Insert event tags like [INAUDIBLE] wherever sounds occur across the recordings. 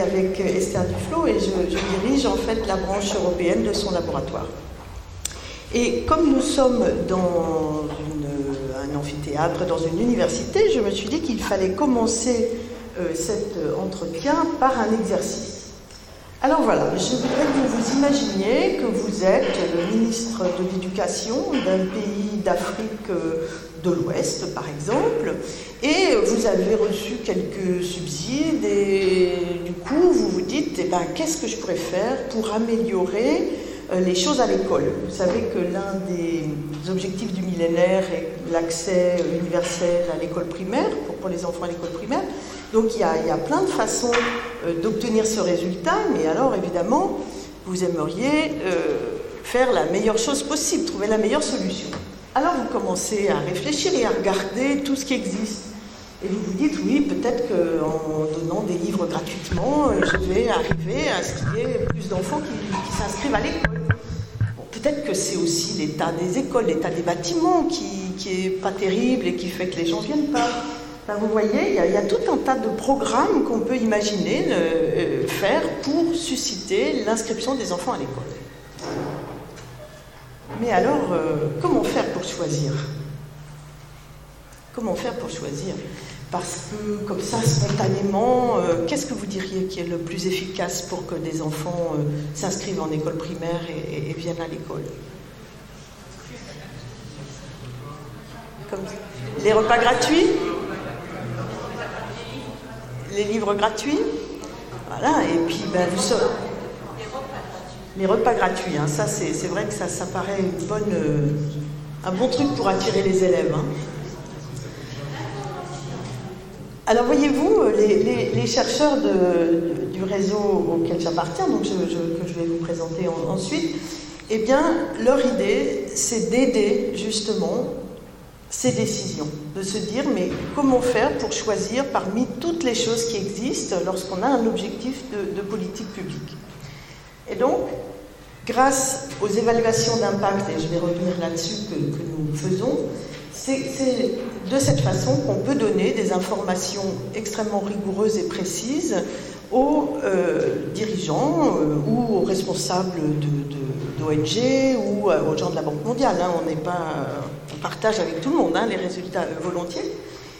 avec Esther Duflo et je, dirige en fait la branche européenne de son laboratoire. Et comme nous sommes dans un amphithéâtre, dans une université, je me suis dit qu'il fallait commencer euh, cet entretien par un exercice. Alors voilà, je voudrais que vous imaginiez que vous êtes le ministre de l'Éducation d'un pays d'Afrique euh, de l'Ouest, par exemple, et vous avez reçu quelques subsides, et du coup, vous vous dites, eh ben, qu'est-ce que je pourrais faire pour améliorer euh, les choses à l'école? Vous savez que l'un des objectifs du millénaire est l'accès universel à l'école primaire, pour les enfants à l'école primaire. Donc il y, a, plein de façons euh, d'obtenir ce résultat, mais alors évidemment, vous aimeriez euh, faire la meilleure chose possible, trouver la meilleure solution. Alors vous commencez à réfléchir et à regarder tout ce qui existe. Et vous vous dites, oui, peut-être qu'en donnant des livres gratuitement, euh, je vais arriver à ce qu'il y ait plus d'enfants qui, s'inscrivent à l'école. peut-être que c'est aussi l'état des écoles, l'état des bâtiments qui, qui est pas terrible et qui fait que les gens ne viennent pas vous voyez, il y, a, tout un tas de programmes qu'on peut imaginer euh, faire pour susciter l'inscription des enfants à l'école. Mais alors, euh, comment faire pour choisir? Comment faire pour choisir? Parce que comme ça, spontanément, euh, qu'est-ce que vous diriez qui est le plus efficace pour que des enfants s'inscrivent en école primaire et, viennent à l'école? Les repas gratuits? Les livres gratuits? Voilà, et puis ben, vous saurez. Les repas gratuits, hein, ça c'est vrai que ça, paraît euh, un bon truc pour attirer les élèves. Hein. Alors voyez-vous, les, chercheurs du réseau auquel j'appartiens, que je vais vous présenter ensuite, eh bien, leur idée, c'est d'aider justement ces décisions, de se dire mais comment faire pour choisir parmi toutes les choses qui existent lorsqu'on a un objectif de, politique publique? Et donc, grâce aux évaluations d'impact, et je vais revenir là-dessus que, nous faisons, c'est de cette façon qu'on peut donner des informations extrêmement rigoureuses et précises aux euh, dirigeants euh, ou aux responsables d'ONG ou euh, aux gens de la Banque mondiale. Hein. On n'est pas partage avec tout le monde hein, les résultats volontiers.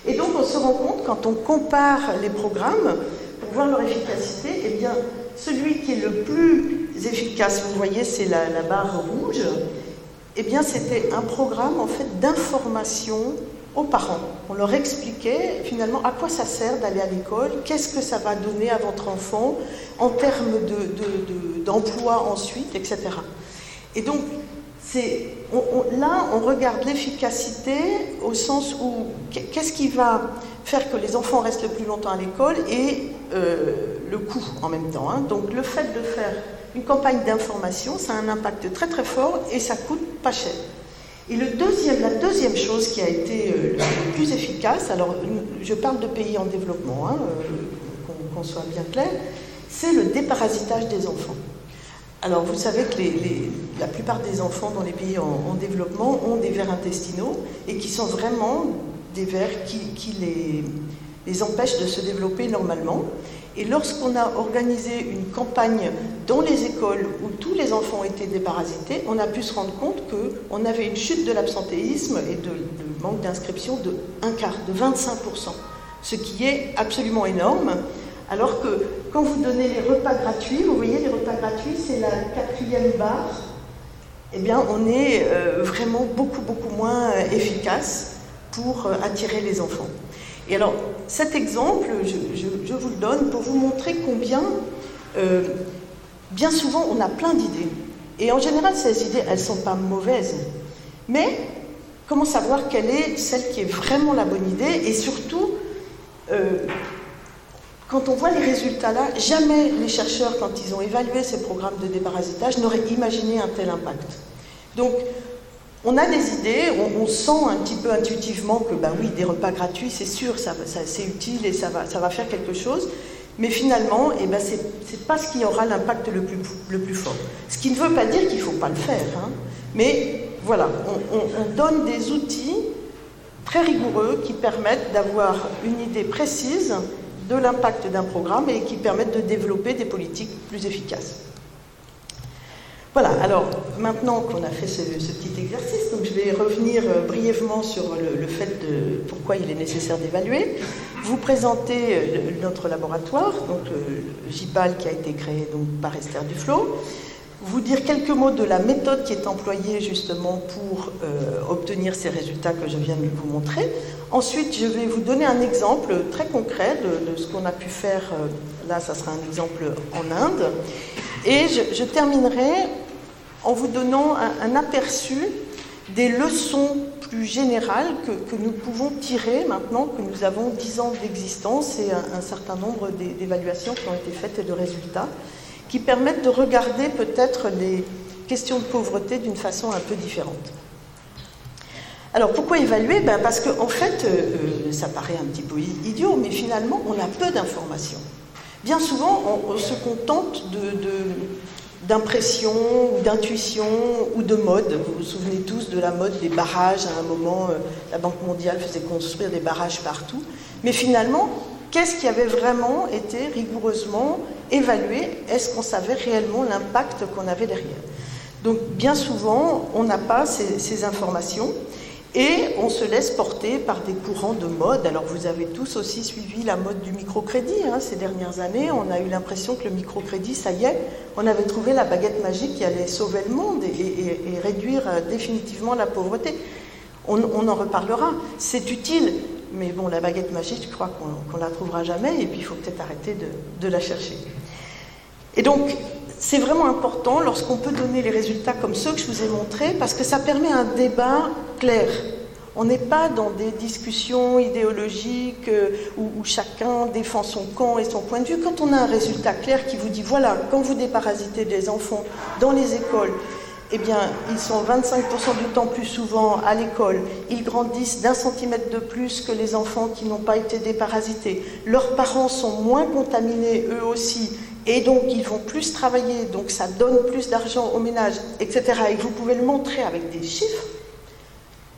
Et donc on se rend compte, quand on compare les programmes, pour voir leur efficacité, eh bien, celui qui est le plus efficace, vous voyez, c'est la, barre rouge, eh bien, c'était un programme en fait d'information aux parents. On leur expliquait finalement à quoi ça sert d'aller à l'école, qu'est-ce que ça va donner à votre enfant en termes d'emploi de, ensuite, etc. Et donc, là, on regarde l'efficacité au sens où qu'est-ce qui va faire que les enfants restent le plus longtemps à l'école et euh, le coût en même temps. Hein. Donc le fait de faire une campagne d'information, ça a un impact très très fort et ça coûte pas cher. Et le deuxième, la deuxième chose qui a été euh, plus efficace, alors je parle de pays en développement, hein, euh, qu'on soit bien clair, c'est le déparasitage des enfants. Alors, vous savez que la plupart des enfants dans les pays en, développement ont des vers intestinaux et qui sont vraiment des vers qui, les, empêchent de se développer normalement. Et lorsqu'on a organisé une campagne dans les écoles où tous les enfants étaient déparasités, on a pu se rendre compte qu'on avait une chute de l'absentéisme et de, de manque d'inscription de un quart, de 25%, ce qui est absolument énorme. Alors que quand vous donnez les repas gratuits, vous voyez, les repas gratuits, c'est la quatrième barre, eh bien, on est euh, vraiment beaucoup, beaucoup moins euh, efficace pour euh, attirer les enfants. Et alors, cet exemple, je, vous le donne pour vous montrer combien, bien souvent, on a plein d'idées. Et en général, ces idées, elles ne sont pas mauvaises. Mais comment savoir quelle est celle qui est vraiment la bonne idée et surtout, quand on voit les résultats là, jamais les chercheurs, quand ils ont évalué ces programmes de déparasitage, n'auraient imaginé un tel impact. Donc, on a des idées, on, sent un petit peu intuitivement que, ben oui, des repas gratuits, c'est sûr, c'est utile et ça va, faire quelque chose. Mais finalement, eh ben, ce n'est pas ce qui aura l'impact le plus, le plus fort. Ce qui ne veut pas dire qu'il ne faut pas le faire. Hein. Mais voilà, on, donne des outils très rigoureux qui permettent d'avoir une idée précise de l'impact d'un programme et qui permettent de développer des politiques plus efficaces. Voilà, alors maintenant qu'on a fait ce, petit exercice, je vais revenir euh, brièvement sur le, fait de pourquoi il est nécessaire d'évaluer, vous présenter euh, notre laboratoire, donc le, GIPAL qui a été créé donc, par Esther Duflo, vous dire quelques mots de la méthode qui est employée justement pour euh, obtenir ces résultats que je viens de vous montrer. Ensuite, je vais vous donner un exemple très concret de, ce qu'on a pu faire. Euh, là, ça sera un exemple en Inde. Et je, terminerai en vous donnant un, aperçu des leçons plus générales que, nous pouvons tirer maintenant que nous avons 10 ans d'existence et un certain nombre d'évaluations qui ont été faites et de résultats qui permettent de regarder peut-être les questions de pauvreté d'une façon un peu différente. Alors pourquoi évaluer? Ben Parce qu'en en fait, euh, euh, ça paraît un petit peu idiot, mais finalement, on a peu d'informations. Bien souvent, on, se contente d'impressions ou d'intuitions ou de mode. Vous vous souvenez tous de la mode des barrages. À un moment, euh, la Banque mondiale faisait construire des barrages partout. Mais finalement, qu'est-ce qui avait vraiment été rigoureusement évalué? Est-ce qu'on savait réellement l'impact qu'on avait derrière? Donc bien souvent, on n'a pas ces, informations et on se laisse porter par des courants de mode. Alors vous avez tous aussi suivi la mode du microcrédit hein, ces dernières années. On a eu l'impression que le microcrédit, ça y est, on avait trouvé la baguette magique qui allait sauver le monde et, réduire euh, définitivement la pauvreté. On, en reparlera. C'est utile, mais bon, la baguette magique, je crois qu'on ne la trouvera jamais, et puis il faut peut-être arrêter de, la chercher. Et donc, c'est vraiment important lorsqu'on peut donner les résultats comme ceux que je vous ai montrés, parce que ça permet un débat clair. On n'est pas dans des discussions idéologiques euh, où, où, chacun défend son camp et son point de vue. Quand on a un résultat clair qui vous dit, voilà, quand vous déparasitez des enfants dans les écoles, eh bien, ils sont 25% du temps plus souvent à l'école. Ils grandissent d'un centimètre de plus que les enfants qui n'ont pas été déparasités. Leurs parents sont moins contaminés eux aussi. Et donc, ils vont plus travailler. Donc, ça donne plus d'argent au ménage, etc. Et vous pouvez le montrer avec des chiffres.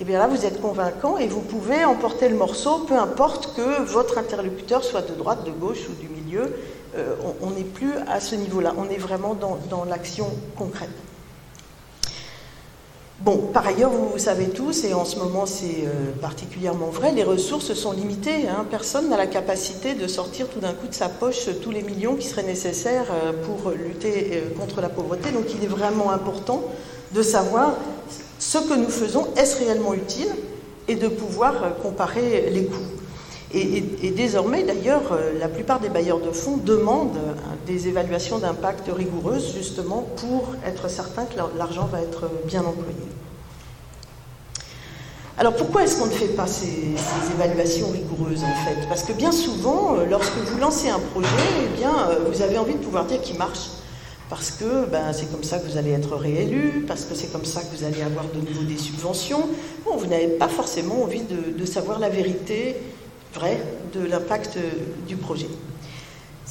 Eh bien là, vous êtes convaincant et vous pouvez emporter le morceau, peu importe que votre interlocuteur soit de droite, de gauche ou du milieu. Euh, on n'est plus à ce niveau-là. On est vraiment dans l'action concrète. Bon, par ailleurs, vous, savez tous, et en ce moment c'est euh, particulièrement vrai, les ressources sont limitées. Hein. Personne n'a la capacité de sortir tout d'un coup de sa poche tous les millions qui seraient nécessaires euh, pour lutter euh, contre la pauvreté. Donc il est vraiment important de savoir ce que nous faisons, est-ce réellement utile, et de pouvoir comparer les coûts. Et, désormais, d'ailleurs, euh, la plupart des bailleurs de fonds demandent euh, des évaluations d'impact rigoureuses, justement, pour être certain que l'argent va être bien employé. Alors pourquoi est-ce qu'on ne fait pas ces, évaluations rigoureuses en fait? Parce que bien souvent, euh, lorsque vous lancez un projet, eh bien, vous avez envie de pouvoir dire qu'il marche. Parce que ben, c'est comme ça que vous allez être réélu, parce que c'est comme ça que vous allez avoir de nouveau des subventions. Vous n'avez pas forcément envie de savoir la vérité vrai de l'impact du projet.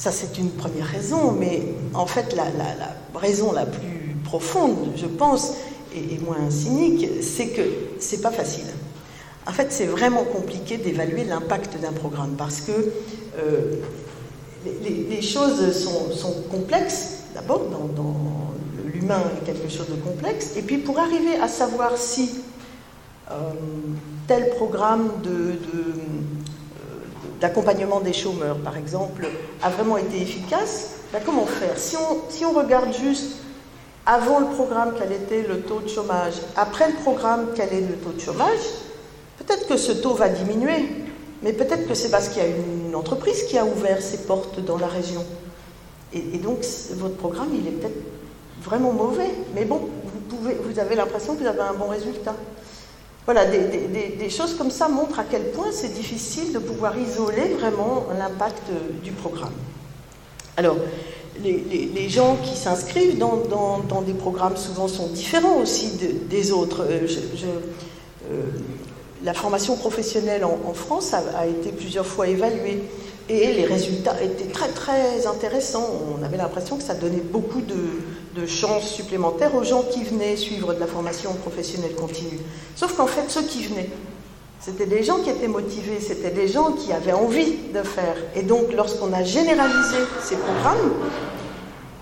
Ça, c'est une première raison, mais en fait, la, raison la plus profonde, je pense, et, moins cynique, c'est que c'est pas facile. En fait, c'est vraiment compliqué d'évaluer l'impact d'un programme parce que euh, les, choses sont, complexes. D'abord, dans, l'humain est quelque chose de complexe, et puis pour arriver à savoir si euh, tel programme de d'accompagnement des chômeurs, par exemple, a vraiment été efficace, comment faire si on, regarde juste avant le programme quel était le taux de chômage, après le programme quel est le taux de chômage, peut-être que ce taux va diminuer, mais peut-être que c'est parce qu'il y a une entreprise qui a ouvert ses portes dans la région. Et, donc votre programme, il est peut-être vraiment mauvais, mais bon, vous, vous avez l'impression que vous avez un bon résultat. Voilà, des, choses comme ça montrent à quel point c'est difficile de pouvoir isoler vraiment l'impact du programme. Alors, les, gens qui s'inscrivent dans, des programmes souvent sont différents aussi des autres. Euh, euh, la formation professionnelle en, France a, été plusieurs fois évaluée et les résultats étaient très très intéressants. On avait l'impression que ça donnait beaucoup de, de chances supplémentaires aux gens qui venaient suivre de la formation professionnelle continue. Sauf qu'en fait, ceux qui venaient, C'était des gens qui étaient motivés, c'était des gens qui avaient envie de faire. Et donc, lorsqu'on a généralisé ces programmes,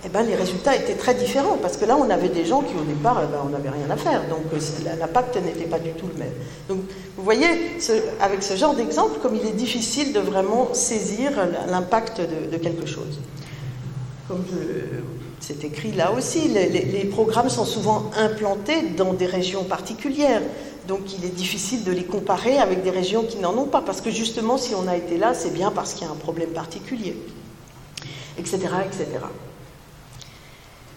eh ben, les résultats étaient très différents, parce que là, on avait des gens qui, au départ, eh ben, on n'avait rien à faire, donc euh, l'impact n'était pas du tout le même. Donc, vous voyez, avec ce genre d'exemple, comme il est difficile de vraiment saisir l'impact de, quelque chose. Comme c'est écrit là aussi, les, programmes sont souvent implantés dans des régions particulières. Donc il est difficile de les comparer avec des régions qui n'en ont pas, parce que justement, si on a été là, c'est bien parce qu'il y a un problème particulier, etc. etc.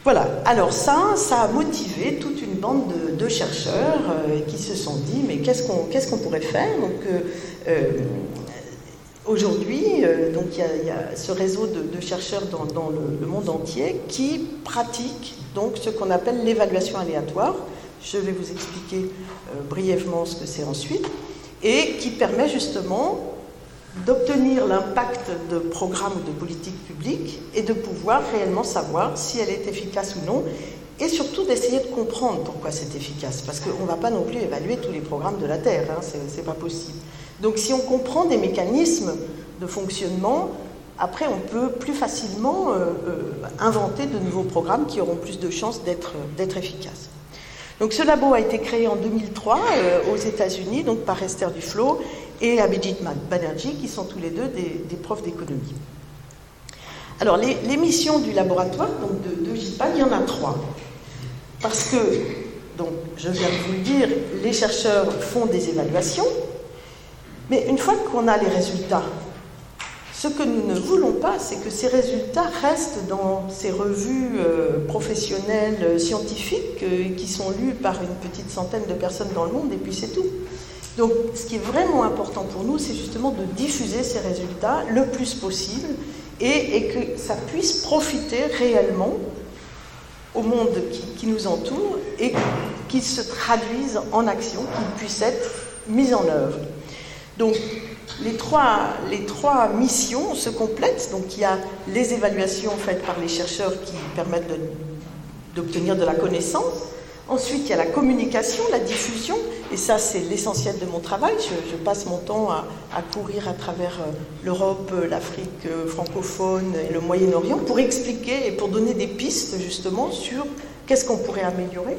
Voilà, alors ça, ça a motivé toute une bande de, chercheurs euh, qui se sont dit, mais qu'est-ce qu'on pourrait faire? Donc euh, euh, aujourd'hui, donc il y, a ce réseau de, chercheurs dans, le, monde entier qui pratiquent donc ce qu'on appelle l'évaluation aléatoire. Je vais vous expliquer brièvement ce que c'est ensuite, et qui permet justement d'obtenir l'impact de programmes ou de politiques publiques et de pouvoir réellement savoir si elle est efficace ou non et surtout d'essayer de comprendre pourquoi c'est efficace parce qu'on ne va pas non plus évaluer tous les programmes de la Terre, hein, c'est pas possible. Donc si on comprend des mécanismes de fonctionnement, après on peut plus facilement euh, euh, inventer de nouveaux programmes qui auront plus de chances d'être efficaces. Donc ce labo a été créé en 2003 euh, aux États-Unis, donc par Esther Duflo et Abhijit Banerjee, qui sont tous les deux des, profs d'économie. Alors les, missions du laboratoire, donc de, de il y en a trois. Parce que, je viens de vous le dire, les chercheurs font des évaluations, mais une fois qu'on a les résultats, ce que nous ne voulons pas, c'est que ces résultats restent dans ces revues euh, professionnelles euh, scientifiques euh, qui sont lues par une petite centaine de personnes dans le monde, et puis c'est tout. Donc ce qui est vraiment important pour nous, c'est justement de diffuser ces résultats le plus possible et, que ça puisse profiter réellement au monde qui, qui nous entoure et qu'il se traduise en action, qu'il puisse être mis en œuvre. Donc les trois, missions se complètent. Donc il y a les évaluations faites par les chercheurs qui permettent d'obtenir de, la connaissance. Ensuite, il y a la communication, la diffusion, et ça, c'est l'essentiel de mon travail. Je, passe mon temps à, courir à travers euh, l'Europe, euh, l'Afrique euh, francophone et le Moyen-Orient pour expliquer et pour donner des pistes, justement, sur qu'est-ce qu'on pourrait améliorer.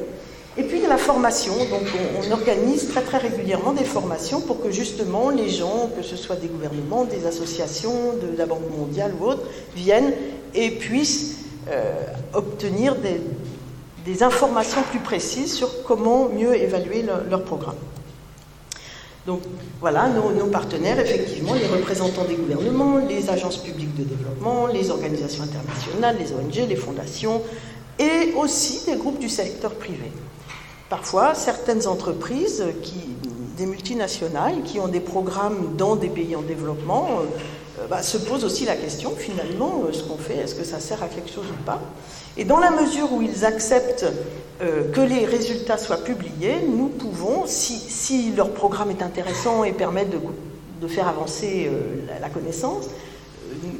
Et puis a la formation, donc on, organise très régulièrement des formations pour que justement les gens, que ce soit des gouvernements, des associations, de la Banque mondiale ou autres, viennent et puissent euh, obtenir des, informations plus précises sur comment mieux évaluer leur, programme. Donc voilà, nos, partenaires, effectivement, les représentants des gouvernements, les agences publiques de développement, les organisations internationales, les ONG, les fondations, et aussi des groupes du secteur privé. Parfois, certaines entreprises, des multinationales, qui ont des programmes dans des pays en développement, euh, bah, se posent aussi la question, finalement, euh, ce qu'on fait, est-ce que ça sert à quelque chose ou pas? Et dans la mesure où ils acceptent euh, que les résultats soient publiés, nous pouvons, si, leur programme est intéressant et permet de, faire avancer la, connaissance,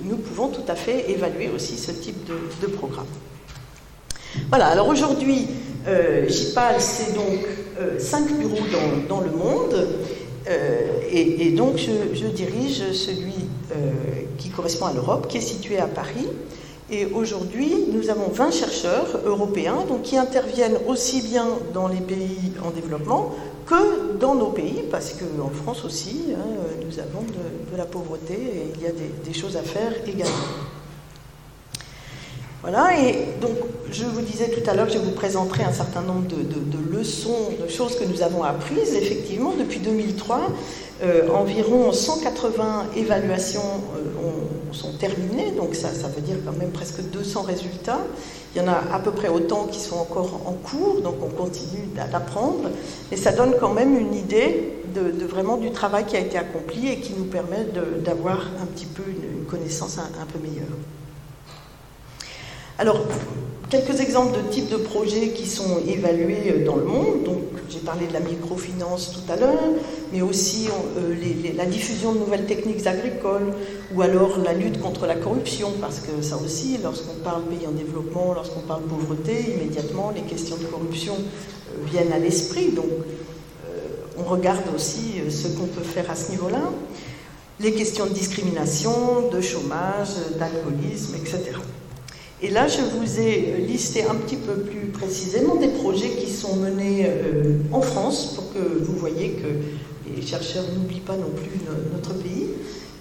nous pouvons tout à fait évaluer aussi ce type de programme. Voilà, alors aujourd'hui, euh, c'est donc euh, cinq bureaux dans, le monde, euh, et, donc je, dirige celui qui correspond à l'Europe, qui est situé à Paris. Et aujourd'hui, nous avons 20 chercheurs européens donc, qui interviennent aussi bien dans les pays en développement que dans nos pays, parce qu'en France aussi, hein, nous avons de, la pauvreté et il y a des choses à faire également. Voilà, et donc je vous disais tout à l'heure que je vous présenterai un certain nombre de, leçons, de choses que nous avons apprises. Effectivement, depuis 2003, euh, environ 180 évaluations euh, sont terminées, donc ça, veut dire quand même presque 200 résultats. Il y en a à peu près autant qui sont encore en cours, donc on continue d'apprendre. Et ça donne quand même une idée de, vraiment du travail qui a été accompli et qui nous permet d'avoir un petit peu une, connaissance un peu meilleure. Alors, quelques exemples de types de projets qui sont évalués euh, dans le monde. Donc, j'ai parlé de la microfinance tout à l'heure, mais aussi euh, la diffusion de nouvelles techniques agricoles, ou alors la lutte contre la corruption, parce que ça aussi, lorsqu'on parle pays en développement, lorsqu'on parle pauvreté, immédiatement les questions de corruption euh, viennent à l'esprit. Donc, on regarde aussi ce qu'on peut faire à ce niveau-là. Les questions de discrimination, de chômage, d'alcoolisme, etc. Et là, je vous ai listé un petit peu plus précisément des projets qui sont menés en France pour que vous voyez que les chercheurs n'oublient pas non plus notre pays.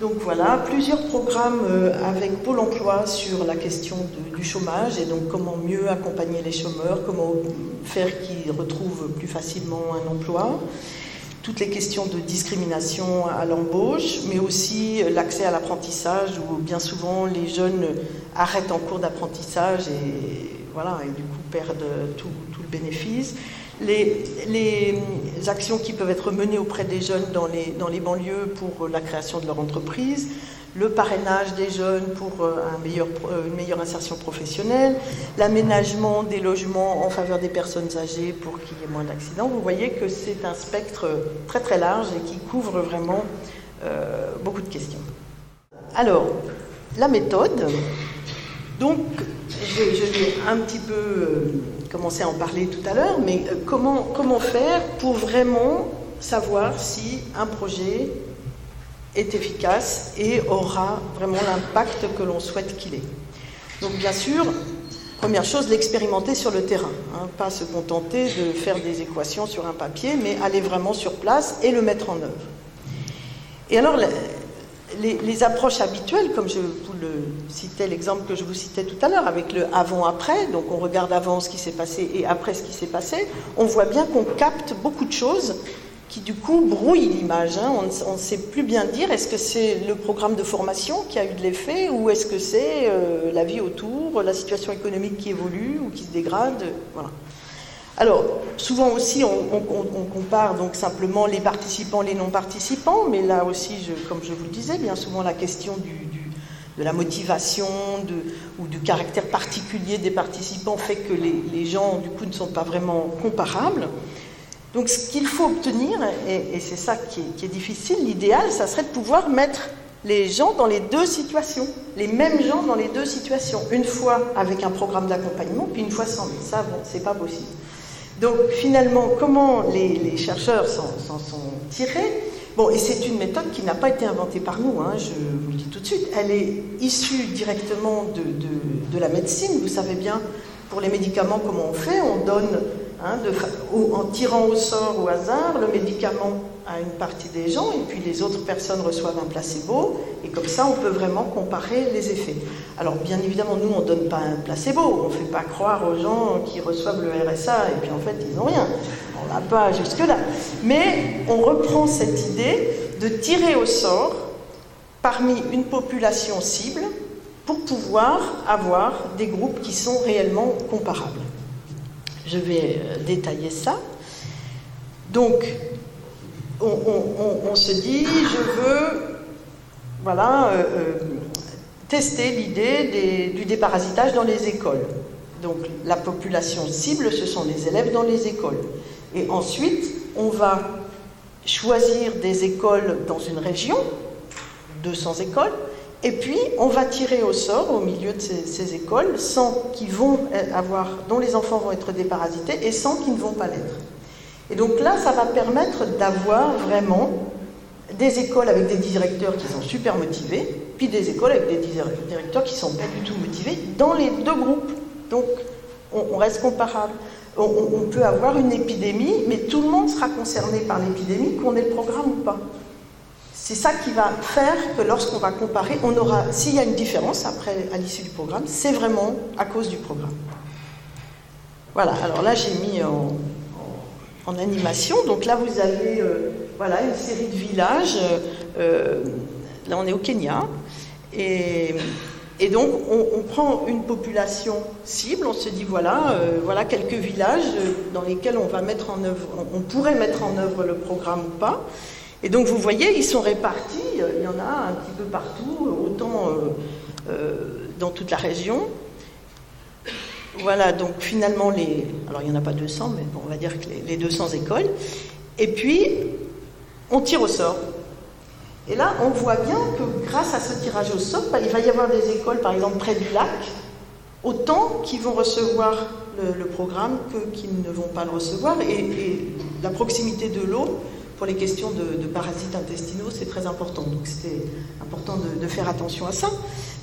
Donc voilà, plusieurs programmes euh, avec Pôle emploi sur la question du chômage et donc comment mieux accompagner les chômeurs, comment faire qu'ils retrouvent plus facilement un emploi. Toutes les questions de discrimination à l'embauche, mais aussi l'accès à l'apprentissage où bien souvent les jeunes arrêtent en cours d'apprentissage et, voilà, et du coup perdent tout, tout le bénéfice. Les, actions qui peuvent être menées auprès des jeunes dans les banlieues pour la création de leur entreprise, le parrainage des jeunes pour euh, euh, une meilleure insertion professionnelle, l'aménagement des logements en faveur des personnes âgées pour qu'il y ait moins d'accidents. Vous voyez que c'est un spectre très très large et qui couvre vraiment euh, beaucoup de questions. Alors, la méthode, donc je, l'ai un petit peu commencé à en parler tout à l'heure, mais comment faire pour vraiment savoir si un projet est efficace et aura vraiment l'impact que l'on souhaite qu'il ait. Donc bien sûr, première chose, l'expérimenter sur le terrain, hein, pas se contenter de faire des équations sur un papier, mais aller vraiment sur place et le mettre en œuvre. Et alors, les, approches habituelles, comme je vous le citais, l'exemple que je vous citais tout à l'heure, avec le avant-après, donc on regarde avant ce qui s'est passé et après ce qui s'est passé, on voit bien qu'on capte beaucoup de choses qui du coup brouillent l'image. Hein. On ne sait plus bien dire est-ce que c'est le programme de formation qui a eu de l'effet ou est-ce que c'est euh, la vie autour, la situation économique qui évolue ou qui se dégrade? Voilà. Alors, souvent aussi, on, compare donc simplement les participants, les non-participants, mais là aussi, comme je vous le disais, bien souvent la question de la motivation ou du caractère particulier des participants fait que les, gens, du coup, ne sont pas vraiment comparables. Donc, ce qu'il faut obtenir, et, c'est ça qui est, difficile, l'idéal, ça serait de pouvoir mettre les gens dans les deux situations, les mêmes gens dans les deux situations, une fois avec un programme d'accompagnement, puis une fois sans. Ça, bon, c'est pas possible. Donc finalement, comment les, chercheurs s'en sont tirés? Bon, et c'est une méthode qui n'a pas été inventée par nous, hein, je vous le dis tout de suite. Elle est issue directement de, la médecine. Vous savez bien, pour les médicaments, comment on fait? On donne, hein, en tirant au sort au hasard, le médicament à une partie des gens, et puis les autres personnes reçoivent un placebo, et comme ça, on peut vraiment comparer les effets. Alors, bien évidemment, nous, on ne donne pas un placebo, on ne fait pas croire aux gens qui reçoivent le RSA, et puis en fait, ils n'ont rien. On n'a pas jusque-là. Mais on reprend cette idée de tirer au sort parmi une population cible pour pouvoir avoir des groupes qui sont réellement comparables. Je vais euh, détailler ça. Donc, on, se dit, je veux voilà, euh, euh, tester l'idée du déparasitage dans les écoles. Donc la population cible, ce sont les élèves dans les écoles. Et ensuite, on va choisir des écoles dans une région, 200 écoles, et puis on va tirer au sort au milieu de ces, écoles, sans qu'ils vont avoir, dont les enfants vont être déparasités et sans qu'ils ne vont pas l'être. Et donc là, ça va permettre d'avoir vraiment des écoles avec des directeurs qui sont super motivés, puis des écoles avec des directeurs qui ne sont pas du tout motivés dans les deux groupes. Donc on, reste comparable. On, peut avoir une épidémie, mais tout le monde sera concerné par l'épidémie, qu'on ait le programme ou pas. C'est ça qui va faire que lorsqu'on va comparer, on aura, s'il y a une différence après à l'issue du programme, c'est vraiment à cause du programme. Voilà, alors là j'ai mis en, animation. Donc là, vous avez euh, voilà, une série de villages. Euh, là, on est au Kenya. Et, donc, on, prend une population cible, on se dit voilà, euh, voilà quelques villages dans lesquels on mettre en œuvre, on, pourrait mettre en œuvre le programme ou pas. Et donc, vous voyez, ils sont répartis. Il y en a un petit peu partout, autant dans toute la région. Voilà, donc finalement, les, alors il n'y en a pas 200, mais on va dire que les, 200 écoles. Et puis, on tire au sort. Et là, on voit bien que grâce à ce tirage au sort, bah, il va y avoir des écoles, par exemple, près du lac, autant qui vont recevoir le, programme que qui ne vont pas le recevoir. Et, la proximité de l'eau pour les questions de, parasites intestinaux, c'est très important. Donc c'était important de, faire attention à ça.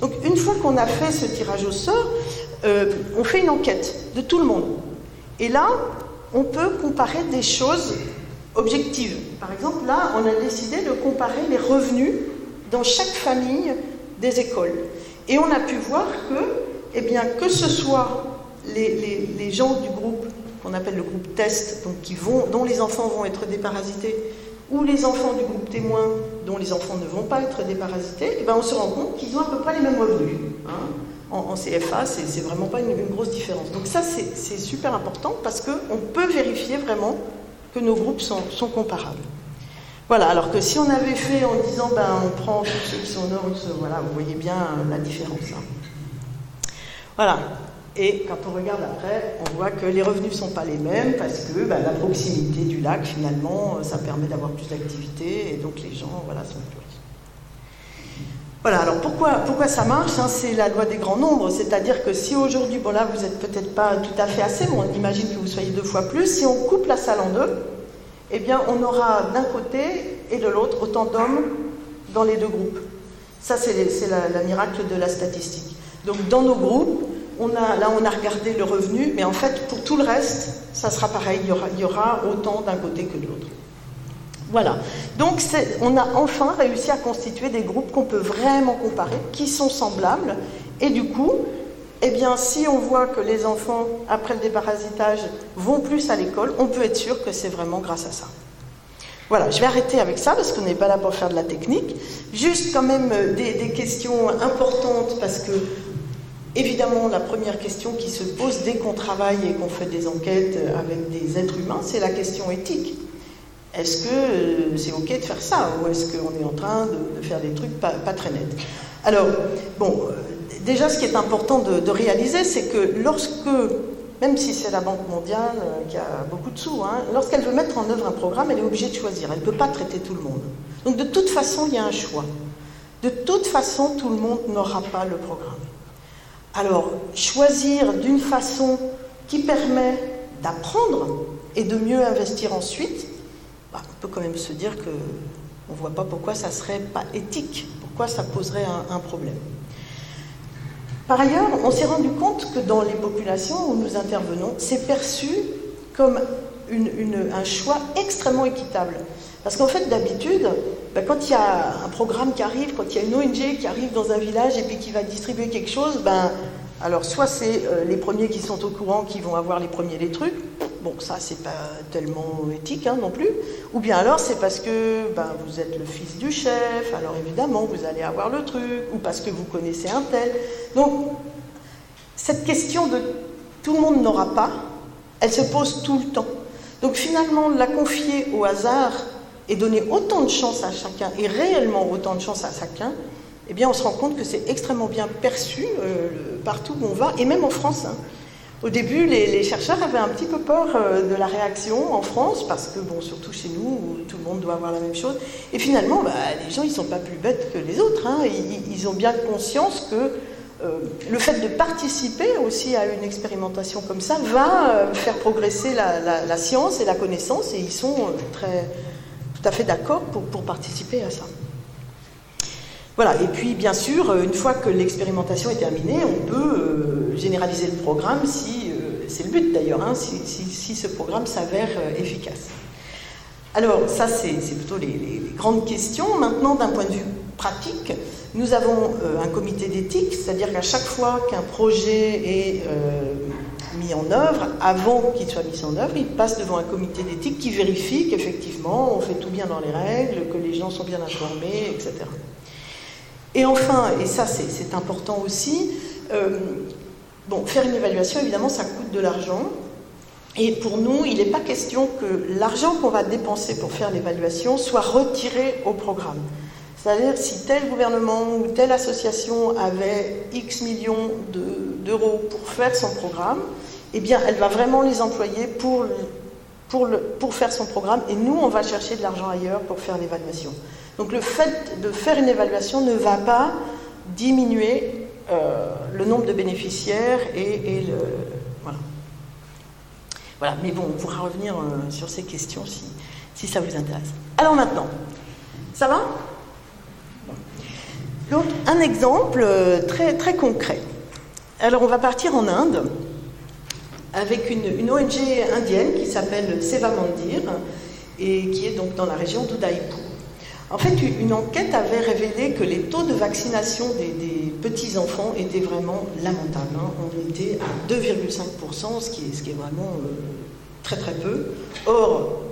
Donc une fois qu'on a fait ce tirage au sort, euh, on fait une enquête de tout le monde. Et là, on peut comparer des choses objectives. Par exemple, là, on a décidé de comparer les revenus dans chaque famille des écoles. Et on a pu voir que, eh que ce soit les, gens du groupe qu'on appelle le groupe test, dont les enfants vont être déparasités, ou les enfants du groupe témoin, dont les enfants ne vont pas être déparasités, eh bien, on se rend compte qu'ils ont à peu près les mêmes revenus. Hein. En, CFA, c'est vraiment pas une, grosse différence. Donc ça, c'est super important parce qu'on peut vérifier vraiment que nos groupes sont, comparables. Voilà, alors que si on avait fait en disant, ben, on prend ceux qui sont nord, voilà, vous voyez bien la différence. Hein. Voilà, et quand on regarde après, on voit que les revenus ne sont pas les mêmes parce que bah, la proximité du lac, finalement, ça permet d'avoir plus d'activité et donc les gens voilà, sont plus. Voilà, alors pourquoi, pourquoi ça marche hein, C'est la loi des grands nombres, c'est-à-dire que si aujourd'hui, bon là vous n'êtes peut-être pas tout à fait assez, mais on imagine que vous soyez deux fois plus, si on coupe la salle en deux, eh bien on aura d'un côté et de l'autre autant d'hommes dans les deux groupes. Ça c'est la, la miracle de la statistique. Donc dans nos groupes, là, on a regardé le revenu, mais en fait, pour tout le reste, ça sera pareil. Il y aura, autant d'un côté que de l'autre. Voilà. Donc, on a enfin réussi à constituer des groupes qu'on peut vraiment comparer, qui sont semblables. Et du coup, eh bien, si on voit que les enfants, après le déparasitage, vont plus à l'école, on peut être sûr que c'est vraiment grâce à ça. Voilà, je vais arrêter avec ça parce qu'on n'est pas là pour faire de la technique. Juste quand même euh, des questions importantes parce que Évidemment, la première question qui se pose dès qu'on travaille et qu'on fait des enquêtes avec des êtres humains, c'est la question éthique. Est-ce que euh, c'est OK de faire ça ou est-ce qu'on est en train de, faire des trucs pas, très nets? Alors, bon, euh, déjà ce qui est important de, réaliser, c'est que lorsque, même si c'est la Banque mondiale euh, qui a beaucoup de sous, hein, lorsqu'elle veut mettre en œuvre un programme, elle est obligée de choisir. Elle ne peut pas traiter tout le monde. Donc de toute façon, il y a un choix. De toute façon, tout le monde n'aura pas le programme. Alors, choisir d'une façon qui permet d'apprendre et de mieux investir ensuite, bah, on peut quand même se dire qu'on ne voit pas pourquoi ça ne serait pas éthique, pourquoi ça poserait un, problème. Par ailleurs, on s'est rendu compte que dans les populations où nous intervenons, c'est perçu comme un choix extrêmement équitable. Parce qu'en fait, d'habitude, ben, quand il y a un programme qui arrive, quand il y a une ONG qui arrive dans un village et puis qui va distribuer quelque chose, ben, alors soit c'est euh, les premiers qui sont au courant qui vont avoir les premiers les trucs, bon ça c'est pas tellement éthique hein, non plus, ou bien alors c'est parce que ben, vous êtes le fils du chef, alors évidemment vous allez avoir le truc, ou parce que vous connaissez un tel. Donc cette question de tout le monde n'aura pas, elle se pose tout le temps. Donc finalement la confier au hasard et donner autant de chance à chacun, et réellement autant de chance à chacun, eh bien on se rend compte que c'est extrêmement bien perçu euh, partout où on va, et même en France. Hein. Au début, les, chercheurs avaient un petit peu peur euh, de la réaction en France, parce que, bon, surtout chez nous, tout le monde doit avoir la même chose. Et finalement, bah, les gens, ils ne sont pas plus bêtes que les autres. Hein. Ils, ont bien conscience que euh, le fait de participer aussi à une expérimentation comme ça va faire progresser la, la, science et la connaissance, et ils sont très, tout à fait d'accord pour, participer à ça. Voilà, et puis bien sûr, une fois que l'expérimentation est terminée, on peut euh, généraliser le programme si, euh, c'est le but d'ailleurs, hein, si, ce programme s'avère euh, efficace. Alors ça, c'est plutôt les, grandes questions. Maintenant, d'un point de vue pratique, nous avons un comité d'éthique, c'est-à-dire qu'à chaque fois qu'un projet est mis en œuvre, avant qu'il soit mis en œuvre, il passe devant un comité d'éthique qui vérifie qu'effectivement on fait tout bien dans les règles, que les gens sont bien informés, etc. Et enfin, et ça c'est important aussi, euh, bon, faire une évaluation, évidemment, ça coûte de l'argent. Et pour nous, il n'est pas question que l'argent qu'on va dépenser pour faire l'évaluation soit retiré au programme. C'est-à-dire si tel gouvernement ou telle association avait X millions d'euros pour faire son programme, eh bien, elle va vraiment les employer pour, pour, le, pour faire son programme et nous, on va chercher de l'argent ailleurs pour faire l'évaluation. Donc le fait de faire une évaluation ne va pas diminuer euh, le nombre de bénéficiaires et, le... Voilà. Voilà, mais bon, on pourra revenir euh, sur ces questions si, si ça vous intéresse. Alors maintenant, ça va? Donc, un exemple euh, très, très concret. Alors, on va partir en Inde avec une, ONG indienne qui s'appelle Seva Mandir et qui est donc dans la région d'Udaipur. En fait, une enquête avait révélé que les taux de vaccination des, petits-enfants étaient vraiment lamentables. Hein. On était à 2,5%, ce qui, est, ce qui est vraiment euh, très très peu. Or,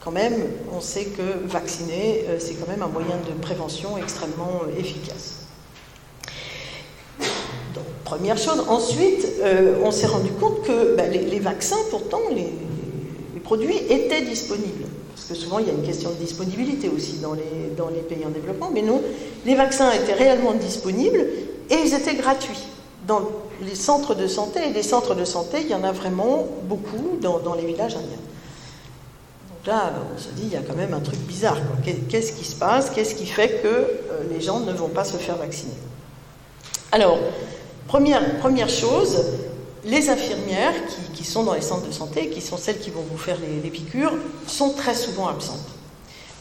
quand même, on sait que vacciner, euh, c'est quand même un moyen de prévention extrêmement euh, efficace. Donc, première chose. Ensuite, on s'est rendu compte que bah, les, vaccins, pourtant, les produits étaient disponibles. Parce que souvent, il y a une question de disponibilité aussi dans les, pays en développement. Mais non, les vaccins étaient réellement disponibles et ils étaient gratuits. Dans les centres de santé, et des centres de santé, il y en a vraiment beaucoup dans les villages indiens. Là, on se dit, il y a quand même un truc bizarre. Qu'est-ce qui se passe? Qu'est-ce qui fait que euh, les gens ne vont pas se faire vacciner? Alors, première, première chose, les infirmières qui, sont dans les centres de santé, qui sont celles qui vont vous faire les, piqûres, sont très souvent absentes.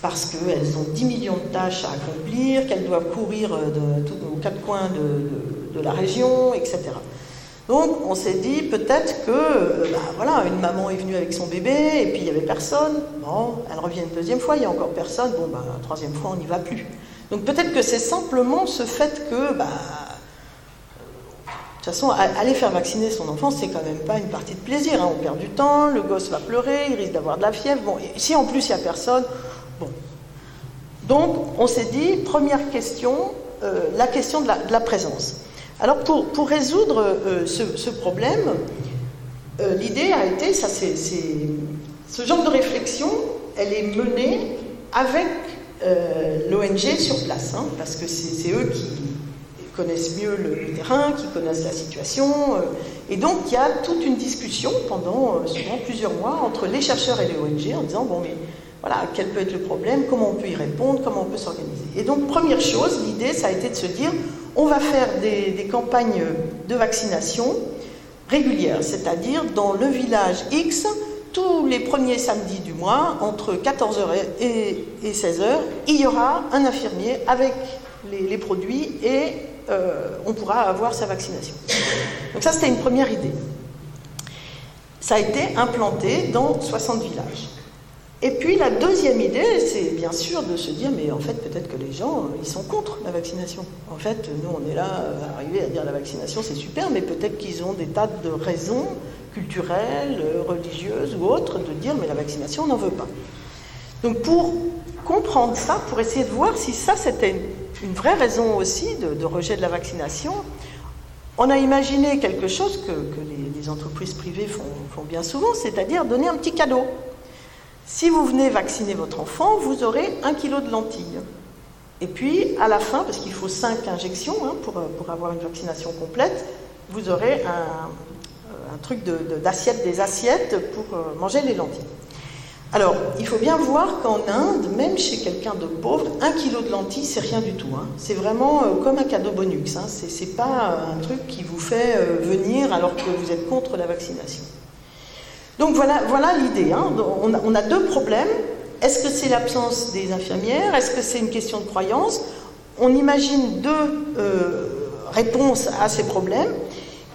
Parce qu'elles ont 10 millions de tâches à accomplir, qu'elles doivent courir de, aux quatre coins de, la région, etc. Donc on s'est dit peut-être que, euh, bah, voilà, une maman est venue avec son bébé et puis il n'y avait personne. Bon, elle revient une deuxième fois, il n'y a encore personne. Bon, bah, la troisième fois, on n'y va plus. Donc peut-être que c'est simplement ce fait que, bah, de toute façon, aller faire vacciner son enfant, c'est quand même pas une partie de plaisir. Hein. On perd du temps, le gosse va pleurer, il risque d'avoir de la fièvre. Bon, si en plus il n'y a personne, bon. Donc, on s'est dit, première question, euh, la question de la, présence. Alors, pour, résoudre euh, ce, problème, euh, l'idée a été, ça c'est, ce genre de réflexion, elle est menée avec l'ONG sur place, hein, parce que c'est eux qui, connaissent mieux le, terrain, qui connaissent la situation. Euh, et donc, il y a toute une discussion pendant euh, souvent plusieurs mois entre les chercheurs et les ONG en disant, bon, mais voilà, quel peut être le problème, comment on peut y répondre, comment on peut s'organiser. Et donc, première chose, l'idée, ça a été de se dire, on va faire des, campagnes de vaccination régulières, c'est-à-dire dans le village X, tous les premiers samedis du mois, entre 14h et, 16h, il y aura un infirmier avec les, les produits et euh, on pourra avoir sa vaccination. Donc ça, c'était une première idée. Ça a été implanté dans 60 villages. Et puis la deuxième idée, c'est bien sûr de se dire, mais en fait, peut-être que les gens, ils sont contre la vaccination. En fait, nous, on est là, euh, arrivé à dire la vaccination, c'est super, mais peut-être qu'ils ont des tas de raisons culturelles, religieuses ou autres de dire, mais la vaccination, on n'en veut pas. Donc pour comprendre ça, pour essayer de voir si ça, c'était une vraie raison aussi de, rejet de la vaccination. On a imaginé quelque chose que, les, entreprises privées font, bien souvent, c'est-à-dire donner un petit cadeau. Si vous venez vacciner votre enfant, vous aurez un kilo de lentilles. Et puis, à la fin, parce qu'il faut cinq injections hein, pour, avoir une vaccination complète, vous aurez un, truc d'assiette, des assiettes pour euh, manger les lentilles. Alors, il faut bien voir qu'en Inde, même chez quelqu'un de pauvre, un kilo de lentilles, c'est rien du tout. Hein. C'est vraiment euh, comme un cadeau bonus. Hein. Ce n'est pas un truc qui vous fait euh, venir alors que vous êtes contre la vaccination. Donc voilà, voilà l'idée. Hein. On, a deux problèmes. Est-ce que c'est l'absence des infirmières? Est-ce que c'est une question de croyance? On imagine deux euh, réponses à ces problèmes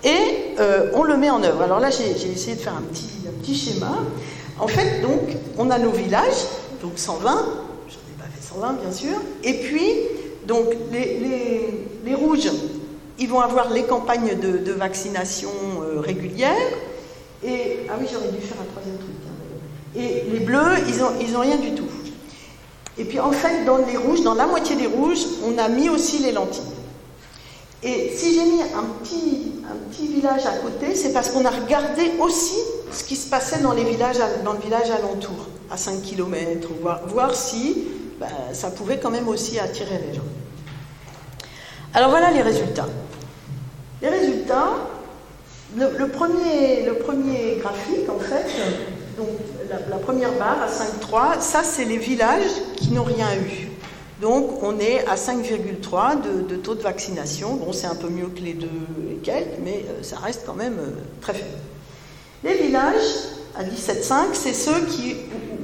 et on le met en œuvre. Alors là, j'ai essayé de faire un petit, un petit schéma. En fait, donc, on a nos villages, donc 120, j'en ai pas fait 120 bien sûr, et puis, donc, les, rouges, ils vont avoir les campagnes de, vaccination euh, régulières, et, ah oui, j'aurais dû faire un troisième truc, hein, et les bleus, ils n'ont ils ont rien du tout. Et puis en fait, dans les rouges, dans la moitié des rouges, on a mis aussi les lentilles. Et si j'ai mis un petit, un petit village à côté, c'est parce qu'on a regardé aussi ce qui se passait dans, les villages, dans le village alentour, à 5 km, voir, voir si bah, ça pouvait quand même aussi attirer les gens. Alors voilà les résultats. Le, premier, le premier graphique, en fait, donc la, première barre à 5,3, ça c'est les villages qui n'ont rien eu. Donc on est à 5,3 de, taux de vaccination. Bon, c'est un peu mieux que les deux et quelques, mais euh, ça reste quand même euh, très faible. Les villages à 17,5, c'est ceux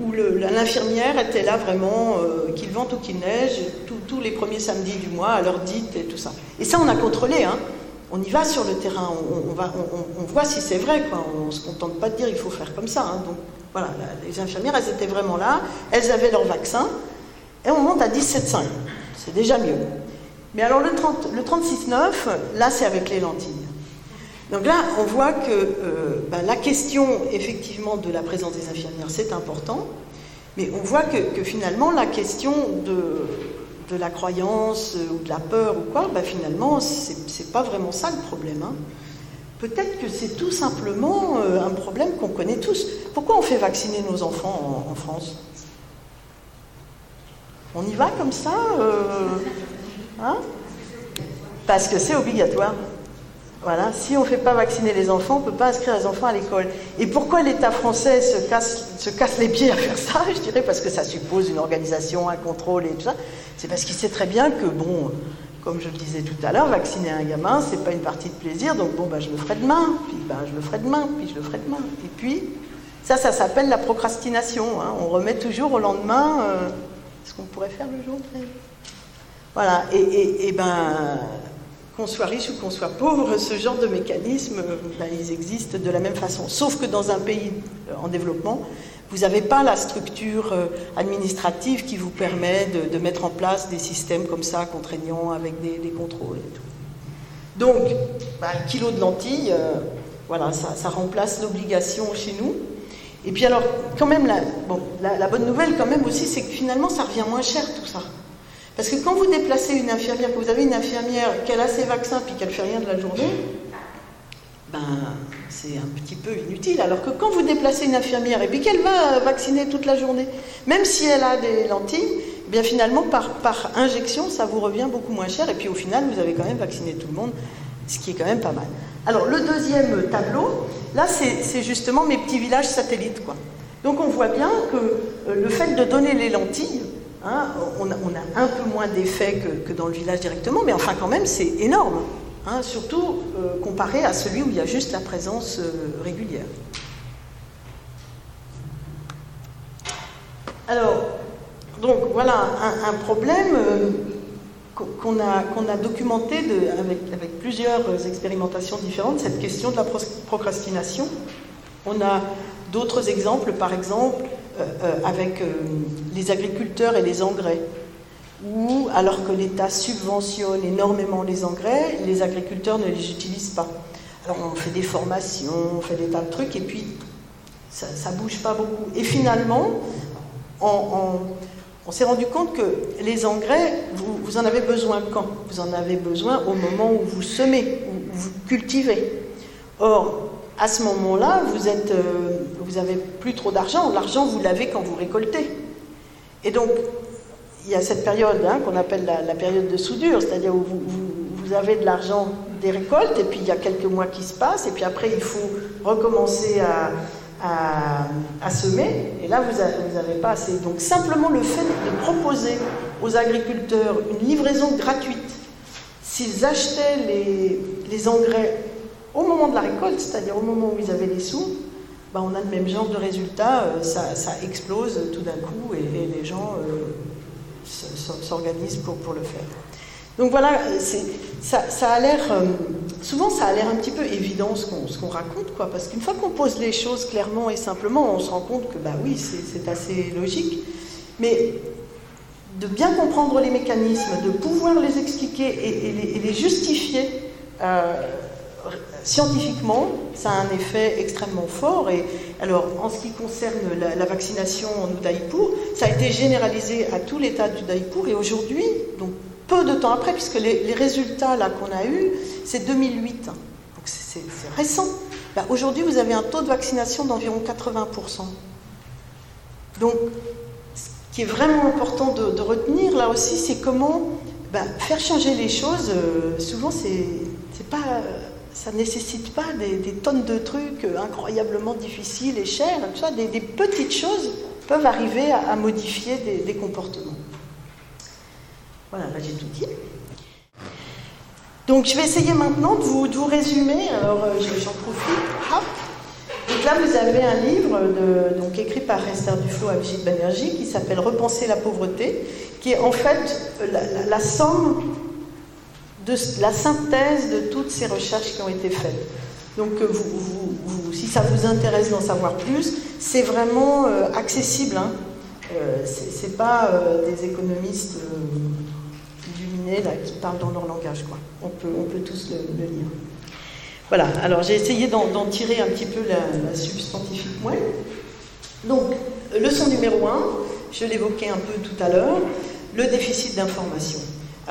où, l'infirmière était là vraiment, euh, qu'il vente ou qu'il neige, tous les premiers samedis du mois, à l'heure dite et tout ça. Et ça, on a contrôlé, hein. On y va sur le terrain, on, voit si c'est vrai. On ne se contente pas de dire il faut faire comme ça. Hein. Donc voilà, les infirmières, elles étaient vraiment là, elles avaient leur vaccin, et on monte à 17,5. C'est déjà mieux. Mais alors le, 30, le 36,9, là, c'est avec les lentilles. Donc là, on voit que euh, ben, la question, effectivement, de la présence des infirmières, c'est important, mais on voit que, finalement, la question de, de, la croyance euh, ou de la peur ou quoi, ben, finalement, c'est pas vraiment ça le problème. Hein. Peut-être que c'est tout simplement euh, un problème qu'on connaît tous. Pourquoi on fait vacciner nos enfants en, France? On y va comme ça hein? Parce que c'est obligatoire. Voilà, si on ne fait pas vacciner les enfants, on ne peut pas inscrire les enfants à l'école. Et pourquoi l'État français se casse, se casse les pieds à faire ça [LAUGHS] Je dirais parce que ça suppose une organisation, un contrôle et tout ça. C'est parce qu'il sait très bien que, bon, comme je le disais tout à l'heure, vacciner un gamin, c'est pas une partie de plaisir, donc bon, bah, je le ferai demain, puis bah, je le ferai demain, puis je le ferai demain. Et puis, ça, ça s'appelle la procrastination. Hein. On remet toujours au lendemain euh, ce qu'on pourrait faire le jour Voilà, et, et, et ben qu'on soit riche ou qu'on soit pauvre, ce genre de mécanismes, ben, ils existent de la même façon. Sauf que dans un pays euh, en développement, vous n'avez pas la structure euh, administrative qui vous permet de, mettre en place des systèmes comme ça, contraignants, avec des, contrôles et tout. Donc, ben, un kilo de lentilles, euh, voilà, ça, remplace l'obligation chez nous. Et puis alors, quand même, la, bon, la bonne nouvelle quand même aussi, c'est que finalement, ça revient moins cher tout ça. Parce que quand vous déplacez une infirmière, que vous avez une infirmière qui a ses vaccins puis qu'elle fait rien de la journée, ben, c'est un petit peu inutile. Alors que quand vous déplacez une infirmière et puis qu'elle va vacciner toute la journée, même si elle a des lentilles, eh bien finalement par, par injection, ça vous revient beaucoup moins cher. Et puis au final, vous avez quand même vacciné tout le monde, ce qui est quand même pas mal. Alors le deuxième tableau, là c'est justement mes petits villages satellites. Quoi. Donc on voit bien que euh, le fait de donner les lentilles, Hein, on, a, un peu moins d'effet que, dans le village directement, mais enfin quand même c'est énorme, hein, surtout euh, comparé à celui où il y a juste la présence euh, régulière. Alors, donc voilà un, problème euh, qu'on a, documenté avec, plusieurs expérimentations différentes, cette question de la procrastination. On a d'autres exemples, par exemple, avec euh, les agriculteurs et les engrais, où alors que l'État subventionne énormément les engrais, les agriculteurs ne les utilisent pas. Alors on fait des formations, on fait des tas de trucs, et puis ça ne bouge pas beaucoup. Et finalement, on, s'est rendu compte que les engrais, vous, en avez besoin quand? Vous en avez besoin au moment où vous semez, où vous cultivez. Or, à ce moment-là, vous êtes, euh, vous avez plus trop d'argent. L'argent, vous l'avez quand vous récoltez. Et donc, il y a cette période hein, qu'on appelle la, période de soudure, c'est-à-dire où vous, avez de l'argent des récoltes, et puis il y a quelques mois qui se passent, et puis après, il faut recommencer à, semer, et là, vous n'avez pas assez. Donc, simplement le fait de proposer aux agriculteurs une livraison gratuite, s'ils achetaient les engrais au moment de la récolte, c'est-à-dire au moment où ils avaient les sous, ben, on a le même genre de résultat, euh, ça, explose tout d'un coup et, les gens euh, s'organisent pour, le faire. Donc voilà, ça, a l'air, euh, souvent ça a l'air un petit peu évident ce qu'on raconte, parce qu'une fois qu'on pose les choses clairement et simplement, on se rend compte que bah oui, c'est assez logique, mais de bien comprendre les mécanismes, de pouvoir les expliquer et, les, justifier, scientifiquement, ça a un effet extrêmement fort. Et alors, en ce qui concerne la, vaccination en Udaipur, ça a été généralisé à tout l'État d'Udaipur. Et aujourd'hui, donc peu de temps après, puisque les, résultats là qu'on a eus, c'est 2008, donc c'est récent. Aujourd'hui, vous avez un taux de vaccination d'environ 80%. Donc, ce qui est vraiment important de, retenir là aussi, c'est comment bah, faire changer les choses. Euh, souvent, c'est pas ça ne nécessite pas des, tonnes de trucs incroyablement difficiles et chers. Des, des petites choses peuvent arriver à, modifier des, comportements. Voilà, là j'ai tout dit. Donc je vais essayer maintenant de vous, résumer. Alors euh, j'en profite. Donc là, vous avez un livre de, donc, écrit par Esther Duflo à Brigitte Banerjee qui s'appelle Repenser la pauvreté, qui est en fait la, somme de la synthèse de toutes ces recherches qui ont été faites. Donc, vous, si ça vous intéresse d'en savoir plus, c'est vraiment euh, accessible. Hein. Euh, c'est pas euh, des économistes illuminés là, qui parlent dans leur langage. On, peut, on peut tous le lire. Voilà, alors j'ai essayé d'en tirer un petit peu la, substantifique moelle. Donc, leçon numéro 1, je l'évoquais un peu tout à l'heure, le déficit d'information.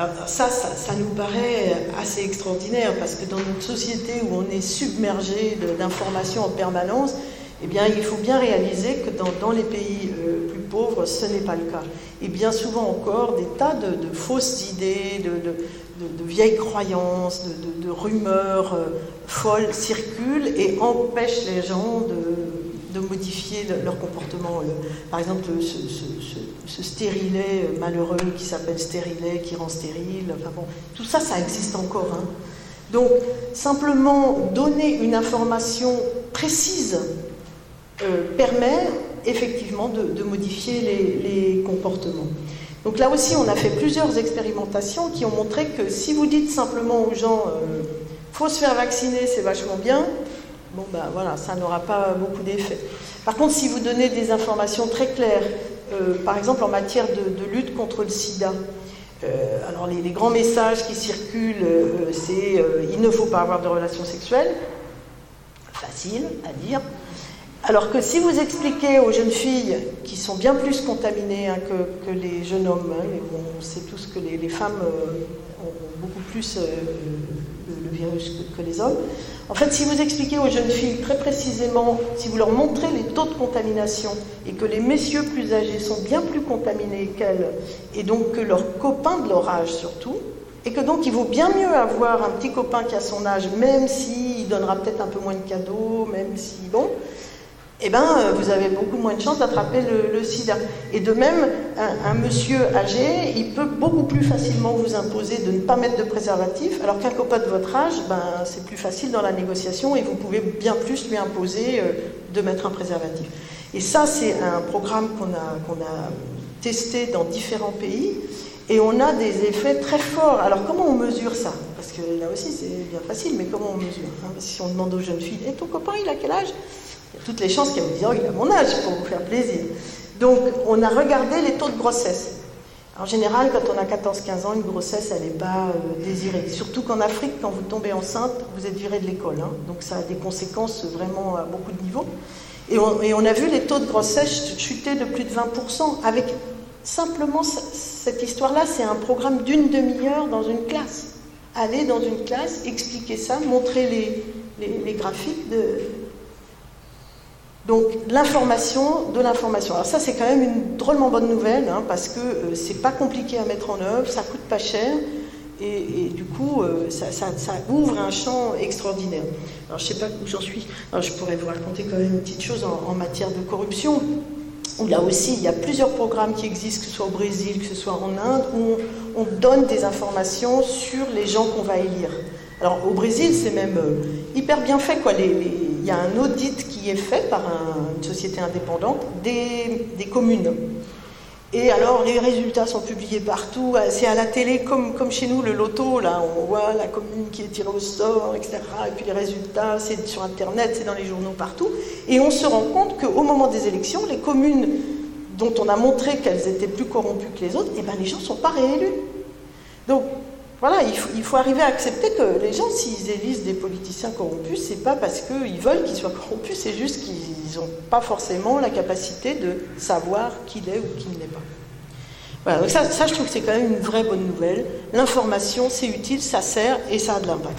Alors ça, ça, nous paraît assez extraordinaire parce que dans notre société où on est submergé d'informations en permanence, eh bien, il faut bien réaliser que dans, les pays euh, plus pauvres, ce n'est pas le cas. Et bien souvent encore, des tas de, fausses idées, de, de, vieilles croyances, de, rumeurs euh, folles circulent et empêchent les gens de, modifier leur comportement. Par exemple, ce, stérilet malheureux qui s'appelle stérilet, qui rend stérile, tout ça, ça existe encore. Hein. Donc, simplement donner une information précise euh, permet effectivement de, modifier les comportements. Donc là aussi, on a fait plusieurs expérimentations qui ont montré que si vous dites simplement aux gens euh, faut se faire vacciner, c'est vachement bien, bon ben voilà, ça n'aura pas beaucoup d'effet. Par contre, si vous donnez des informations très claires, euh, par exemple en matière de, lutte contre le sida, euh, alors les, grands messages qui circulent, c'est il ne faut pas avoir de relations sexuelles, facile à dire. Alors que si vous expliquez aux jeunes filles qui sont bien plus contaminées hein, que, les jeunes hommes, hein, on sait tous que les, femmes euh, ont beaucoup plus euh, le, virus que, les hommes, en fait, si vous expliquez aux jeunes filles très précisément, si vous leur montrez les taux de contamination et que les messieurs plus âgés sont bien plus contaminés qu'elles, et donc que leurs copains de leur âge surtout, et que donc il vaut bien mieux avoir un petit copain qui a son âge, même s'il donnera peut-être un peu moins de cadeaux, même si, bon, eh ben, euh, vous avez beaucoup moins de chances d'attraper le, sida. Et de même, un, monsieur âgé, il peut beaucoup plus facilement vous imposer de ne pas mettre de préservatif, alors qu'un copain de votre âge, ben, c'est plus facile dans la négociation et vous pouvez bien plus lui imposer euh, de mettre un préservatif. Et ça, c'est un programme qu'on a, a testé dans différents pays. Et on a des effets très forts. Alors comment on mesure ça? Parce que là aussi c'est bien facile, mais comment on mesure hein? Si on demande aux jeunes filles, et ton copain il a quel âge? Il y a toutes les chances qu'elle vous dise, oh, il a mon âge pour vous faire plaisir. Donc, on a regardé les taux de grossesse. En général, quand on a 14-15 ans, une grossesse, elle n'est pas euh, désirée. Surtout qu'en Afrique, quand vous tombez enceinte, vous êtes viré de l'école. Hein. Donc, ça a des conséquences vraiment à beaucoup de niveaux. Et on, a vu les taux de grossesse chuter de plus de 20%. Avec simplement cette histoire-là, c'est un programme d'une demi-heure dans une classe. Aller dans une classe, expliquer ça, montrer les graphiques de, donc l'information de l'information. Alors ça c'est quand même une drôlement bonne nouvelle hein, parce que euh, c'est pas compliqué à mettre en œuvre, ça coûte pas cher et, du coup euh, ça, ouvre un champ extraordinaire. Alors je sais pas où j'en suis. je pourrais vous raconter quand même une petite chose en, matière de corruption. Là aussi il y a plusieurs programmes qui existent, que ce soit au Brésil, que ce soit en Inde, où on, donne des informations sur les gens qu'on va élire. Alors au Brésil c'est même euh, hyper bien fait quoi. Il y a un audit qui est fait par une société indépendante des, communes. Et alors les résultats sont publiés partout, c'est à la télé comme, comme chez nous le loto, là on voit la commune qui est tirée au sort, etc. Et puis les résultats, c'est sur internet, c'est dans les journaux partout. Et on se rend compte qu'au moment des élections, les communes dont on a montré qu'elles étaient plus corrompues que les autres, eh ben, les gens ne sont pas réélus. Donc voilà, il faut, arriver à accepter que les gens, s'ils élisent des politiciens corrompus, c'est pas parce qu'ils veulent qu'ils soient corrompus, c'est juste qu'ils n'ont pas forcément la capacité de savoir qui l'est ou qui ne l'est pas. Voilà, donc ça, ça, je trouve que c'est quand même une vraie bonne nouvelle. L'information, c'est utile, ça sert et ça a de l'impact.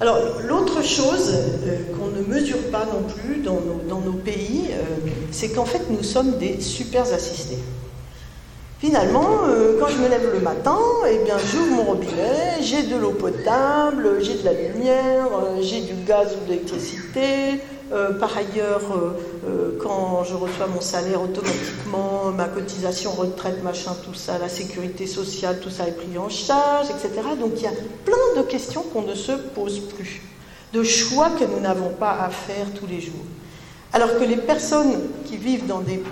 Alors, l'autre chose euh, qu'on ne mesure pas non plus dans nos, pays, euh, c'est qu'en fait, nous sommes des super assistés. Finalement, euh, quand je me lève le matin, eh bien, j'ouvre mon robinet, j'ai de l'eau potable, j'ai de la lumière, euh, j'ai du gaz ou de l'électricité. Euh, par ailleurs, quand je reçois mon salaire automatiquement, ma cotisation retraite, machin, tout ça, la sécurité sociale, tout ça est pris en charge, etc. Donc il y a plein de questions qu'on ne se pose plus. de choix que nous n'avons pas à faire tous les jours. Alors que les personnes qui vivent dans des,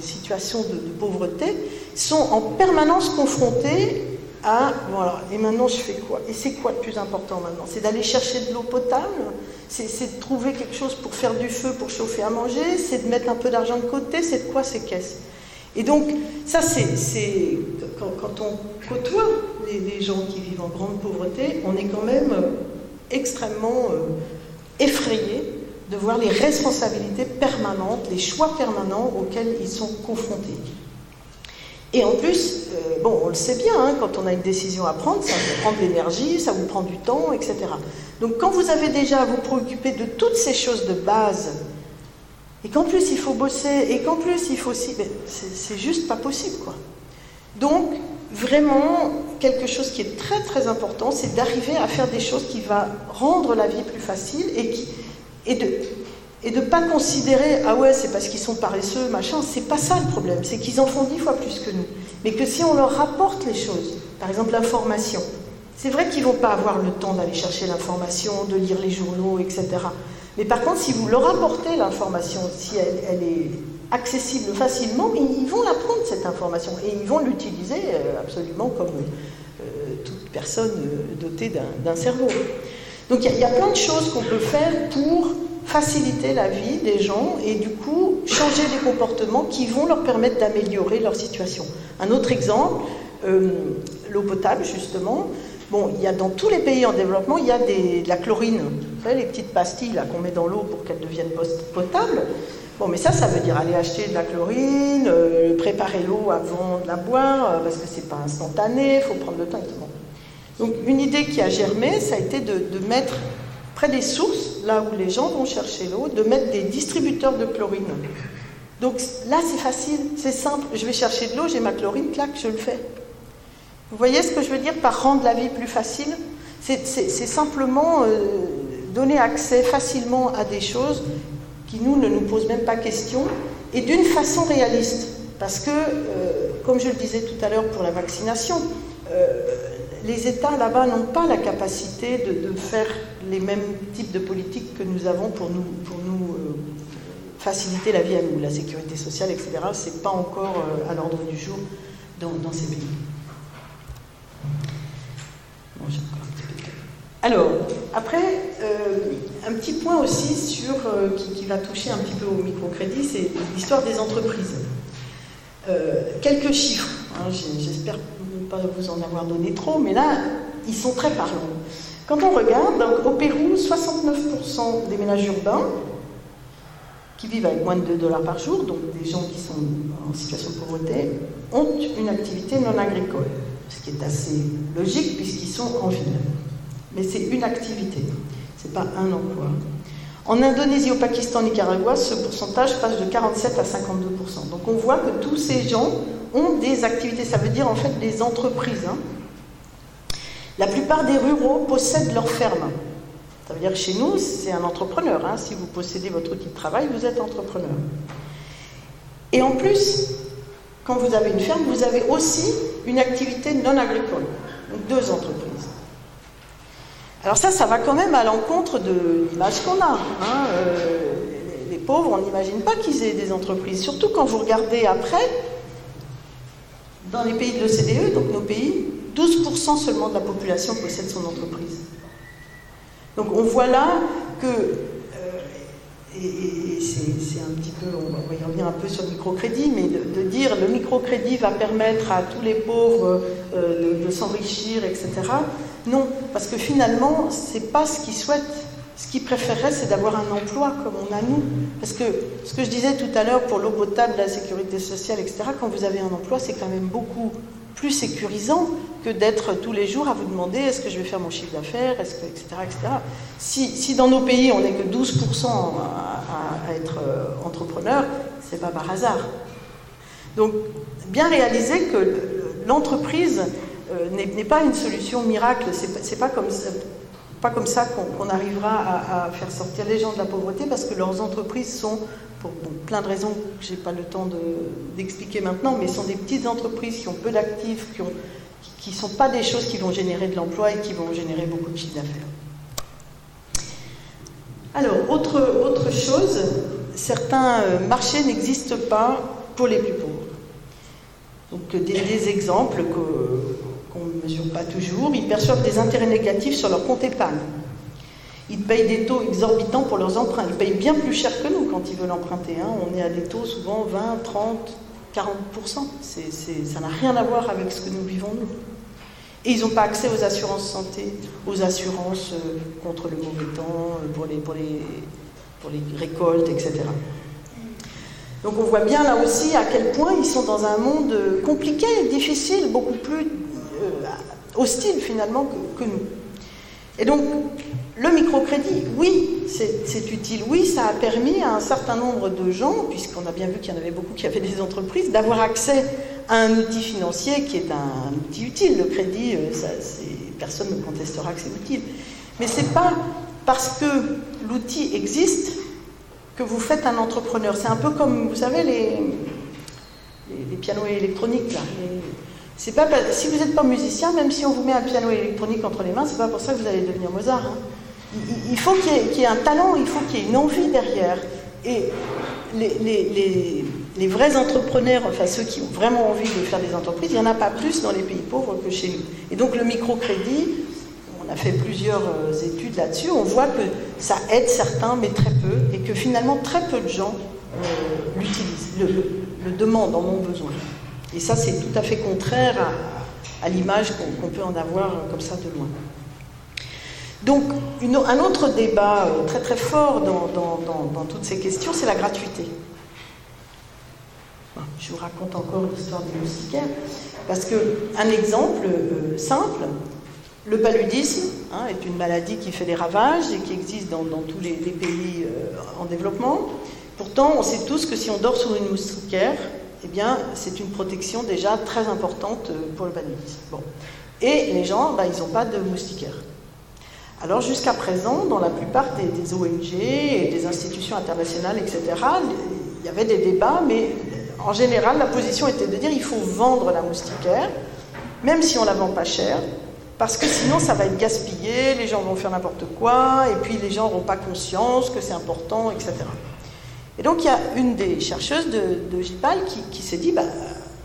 situations de, pauvreté sont en permanence confrontées à, voilà, et maintenant je fais quoi? Et c'est quoi le plus important maintenant? C'est d'aller chercher de l'eau potable? C'est de trouver quelque chose pour faire du feu, pour chauffer à manger? C'est de mettre un peu d'argent de côté? C'est de quoi ces caisses? Et donc, ça c'est, quand, on côtoie les, gens qui vivent en grande pauvreté, on est quand même euh, extrêmement euh, effrayé de voir les responsabilités permanentes, les choix permanents auxquels ils sont confrontés. Et en plus, euh, bon, on le sait bien, hein, quand on a une décision à prendre, ça vous prend de l'énergie, ça vous prend du temps, etc. Donc quand vous avez déjà à vous préoccuper de toutes ces choses de base, et qu'en plus il faut bosser, et qu'en plus il faut aussi... Ben, c'est juste pas possible, quoi. Donc, vraiment, quelque chose qui est très très important, c'est d'arriver à faire des choses qui vont rendre la vie plus facile et qui et de et de pas considérer ah ouais c'est parce qu'ils sont paresseux machin c'est pas ça le problème. C'est qu'ils en font dix fois plus que nous. Mais que si on leur rapporte les choses par exemple l'information c'est vrai qu'ils vont pas avoir le temps d'aller chercher l'information de lire les journaux etc mais par contre si vous leur apportez l'information si elle, est accessible facilement ils vont la prendre cette information. Et ils vont l'utiliser euh, absolument comme euh, toute personne euh, dotée d'un cerveau. Donc il y, a plein de choses qu'on peut faire pour faciliter la vie des gens et du coup changer des comportements qui vont leur permettre d'améliorer leur situation. Un autre exemple, euh, l'eau potable justement. Bon, il y a dans tous les pays en développement, il y a de la chlorine, vous savez, les petites pastilles qu'on met dans l'eau pour qu'elle devienne potable. Bon, mais ça, ça veut dire aller acheter de la chlorine, euh, préparer l'eau avant de la boire, euh, parce que c'est pas instantané, il faut prendre le temps. Donc une idée qui a germé, ça a été de, mettre près des sources, là où les gens vont chercher l'eau, de mettre des distributeurs de chlorine. Donc là, c'est facile, c'est simple. Je vais chercher de l'eau, j'ai ma chlorine, clac, je le fais. Vous voyez ce que je veux dire par rendre la vie plus facile? C'est simplement euh, donner accès facilement à des choses qui, nous, ne nous posent même pas question, et d'une façon réaliste. Parce que, euh, comme je le disais tout à l'heure pour la vaccination, euh, les États là-bas n'ont pas la capacité de, faire les mêmes types de politiques que nous avons pour nous, pour nous euh, faciliter la vie à nous. La sécurité sociale, etc., ce n'est pas encore euh, à l'ordre du jour dans, ces pays. Alors, après, euh, un petit point aussi sur, qui, va toucher un petit peu au microcrédit, c'est l'histoire des entreprises. quelques chiffres, hein, j'espère pas vous en avoir donné trop, mais là, ils sont très parlants. Quand on regarde, au Pérou, 69% des ménages urbains qui vivent avec moins de 2 dollars par jour, donc des gens qui sont en situation de pauvreté, ont une activité non agricole, ce qui est assez logique puisqu'ils sont en ville. Mais c'est une activité, ce n'est pas un emploi. En Indonésie, au Pakistan, Nicaragua, ce pourcentage passe de 47 à 52%. Donc on voit que tous ces gens ont des activités, ça veut dire en fait des entreprises. Hein. La plupart des ruraux possèdent leur ferme. Ça veut dire que chez nous, c'est un entrepreneur. Hein. Si vous possédez votre outil de travail, vous êtes entrepreneur. Et en plus, quand vous avez une ferme, vous avez aussi une activité non agricole. Donc deux entreprises. Alors ça, ça va quand même à l'encontre de l'image qu'on a. Hein. Euh, les pauvres, on n'imagine pas qu'ils aient des entreprises. Surtout quand vous regardez après, dans les pays de l'OCDE, donc nos pays, 12% seulement de la population possède son entreprise. Donc on voit là que, euh, et, c'est un petit peu, on va y revenir un peu sur le microcrédit, mais de, dire le microcrédit va permettre à tous les pauvres euh, de, s'enrichir, etc. Non, parce que finalement, c'est pas ce qu'ils souhaitent. Ce qu'ils préféreraient, c'est d'avoir un emploi comme on a nous. Parce que ce que je disais tout à l'heure pour l'eau potable, la sécurité sociale, etc., quand vous avez un emploi, c'est quand même beaucoup plus sécurisant que d'être tous les jours à vous demander est-ce que je vais faire mon chiffre d'affaires, etc., etc. Si, dans nos pays, on n'est que 12% à, être euh, entrepreneur, c'est pas par hasard. Donc, bien réaliser que l'entreprise euh, n'est pas une solution miracle, c'est pas comme ça pas comme ça qu'on arrivera à, faire sortir les gens de la pauvreté parce que leurs entreprises sont, pour plein de raisons que je n'ai pas le temps d'expliquer maintenant, mais sont des petites entreprises qui ont peu d'actifs, qui ne sont pas des choses qui vont générer de l'emploi et qui vont générer beaucoup de chiffre d'affaires. Alors, autre, autre chose, certains euh, marchés n'existent pas pour les plus pauvres. Donc, des, exemples qu'on ne mesure pas toujours, ils perçoivent des intérêts négatifs sur leur compte épargne. Ils payent des taux exorbitants pour leurs emprunts. Ils payent bien plus cher que nous quand ils veulent emprunter. Hein. On est à des taux souvent 20, 30, 40%. ça n'a rien à voir avec ce que nous vivons nous. Et ils n'ont pas accès aux assurances santé, aux assurances euh, contre le mauvais temps, euh, pour les, récoltes, etc. Donc on voit bien là aussi à quel point ils sont dans un monde euh, compliqué, difficile, beaucoup plus hostile finalement que, nous. Et donc le microcrédit, oui, c'est utile. Oui, ça a permis à un certain nombre de gens, puisqu'on a bien vu qu'il y en avait beaucoup qui avaient des entreprises, d'avoir accès à un outil financier qui est un outil utile. Le crédit, euh, personne ne contestera que c'est utile. Mais ce n'est pas parce que l'outil existe que vous faites un entrepreneur. C'est un peu comme, vous savez, les, les, pianos électroniques. Là, pas, si vous n'êtes pas musicien, même si on vous met un piano électronique entre les mains, c'est pas pour ça que vous allez devenir Mozart. Hein il faut qu'il y, ait un talent, il faut qu'il y ait une envie derrière. Et les, vrais entrepreneurs, enfin ceux qui ont vraiment envie de faire des entreprises, il n'y en a pas plus dans les pays pauvres que chez nous. Et donc le microcrédit, on a fait plusieurs euh, études là-dessus, on voit que ça aide certains, mais très peu, et que finalement très peu de gens euh, l'utilisent, le, demandent, en ont besoin. Et ça, c'est tout à fait contraire à, l'image qu'on peut en avoir euh, comme ça de loin. Donc, un autre débat euh, très très fort dans, toutes ces questions, c'est la gratuité. Je vous raconte encore l'histoire du moustiquaire, parce qu'un exemple euh, simple, le paludisme hein, est une maladie qui fait des ravages et qui existe dans, tous les, pays en développement. Pourtant, on sait tous que si on dort sur une moustiquaire, eh bien, c'est une protection déjà très importante pour le paludisme. Bon. Et les gens, bah, ils n'ont pas de moustiquaire. Alors jusqu'à présent, dans la plupart des, ONG et des institutions internationales, etc., il y avait des débats, mais en général, la position était de dire il faut vendre la moustiquaire, même si on la vend pas cher, parce que sinon ça va être gaspillé, les gens vont faire n'importe quoi, et puis les gens n'auront pas conscience que c'est important, etc. Et donc il y a une des chercheuses de, de GIPAL qui, s'est dit bah,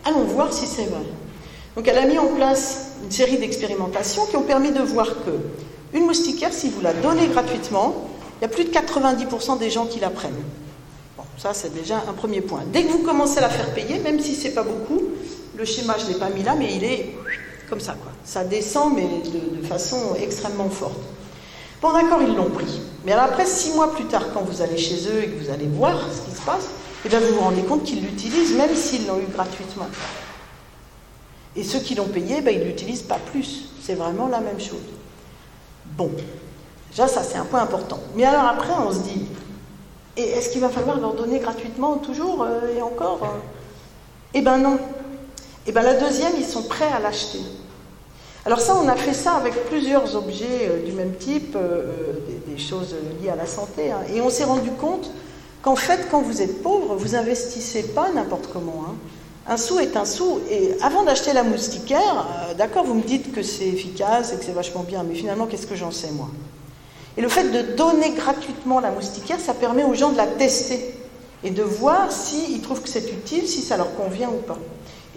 allons voir si c'est vrai. Donc elle a mis en place une série d'expérimentations qui ont permis de voir que une moustiquaire, si vous la donnez gratuitement, il y a plus de 90% des gens qui la prennent. Bon, ça c'est déjà un premier point. Dès que vous commencez à la faire payer, même si c'est pas beaucoup, le schéma je l'ai pas mis là, mais il est comme ça quoi. Ça descend mais de, façon extrêmement forte. Bon d'accord, ils l'ont pris. Mais alors après, six mois plus tard, quand vous allez chez eux et que vous allez voir ce qui se passe, eh bien vous vous rendez compte qu'ils l'utilisent même s'ils l'ont eu gratuitement. Et ceux qui l'ont payé, ben, ils ne l'utilisent pas plus. C'est vraiment la même chose. Bon, déjà ça c'est un point important. Mais alors après on se dit, est-ce qu'il va falloir leur donner gratuitement toujours euh, et encore euh? Eh ben non. Eh bien la deuxième, ils sont prêts à l'acheter. Alors ça, on a fait ça avec plusieurs objets euh, du même type, des, choses liées à la santé, hein. et on s'est rendu compte qu'en fait, quand vous êtes pauvre, vous investissez pas n'importe comment. Hein. Un sou est un sou. Et avant d'acheter la moustiquaire, euh, d'accord, vous me dites que c'est efficace et que c'est vachement bien, mais finalement, qu'est-ce que j'en sais, moi? Et le fait de donner gratuitement la moustiquaire, ça permet aux gens de la tester et de voir s'ils trouvent que c'est utile, si ça leur convient ou pas.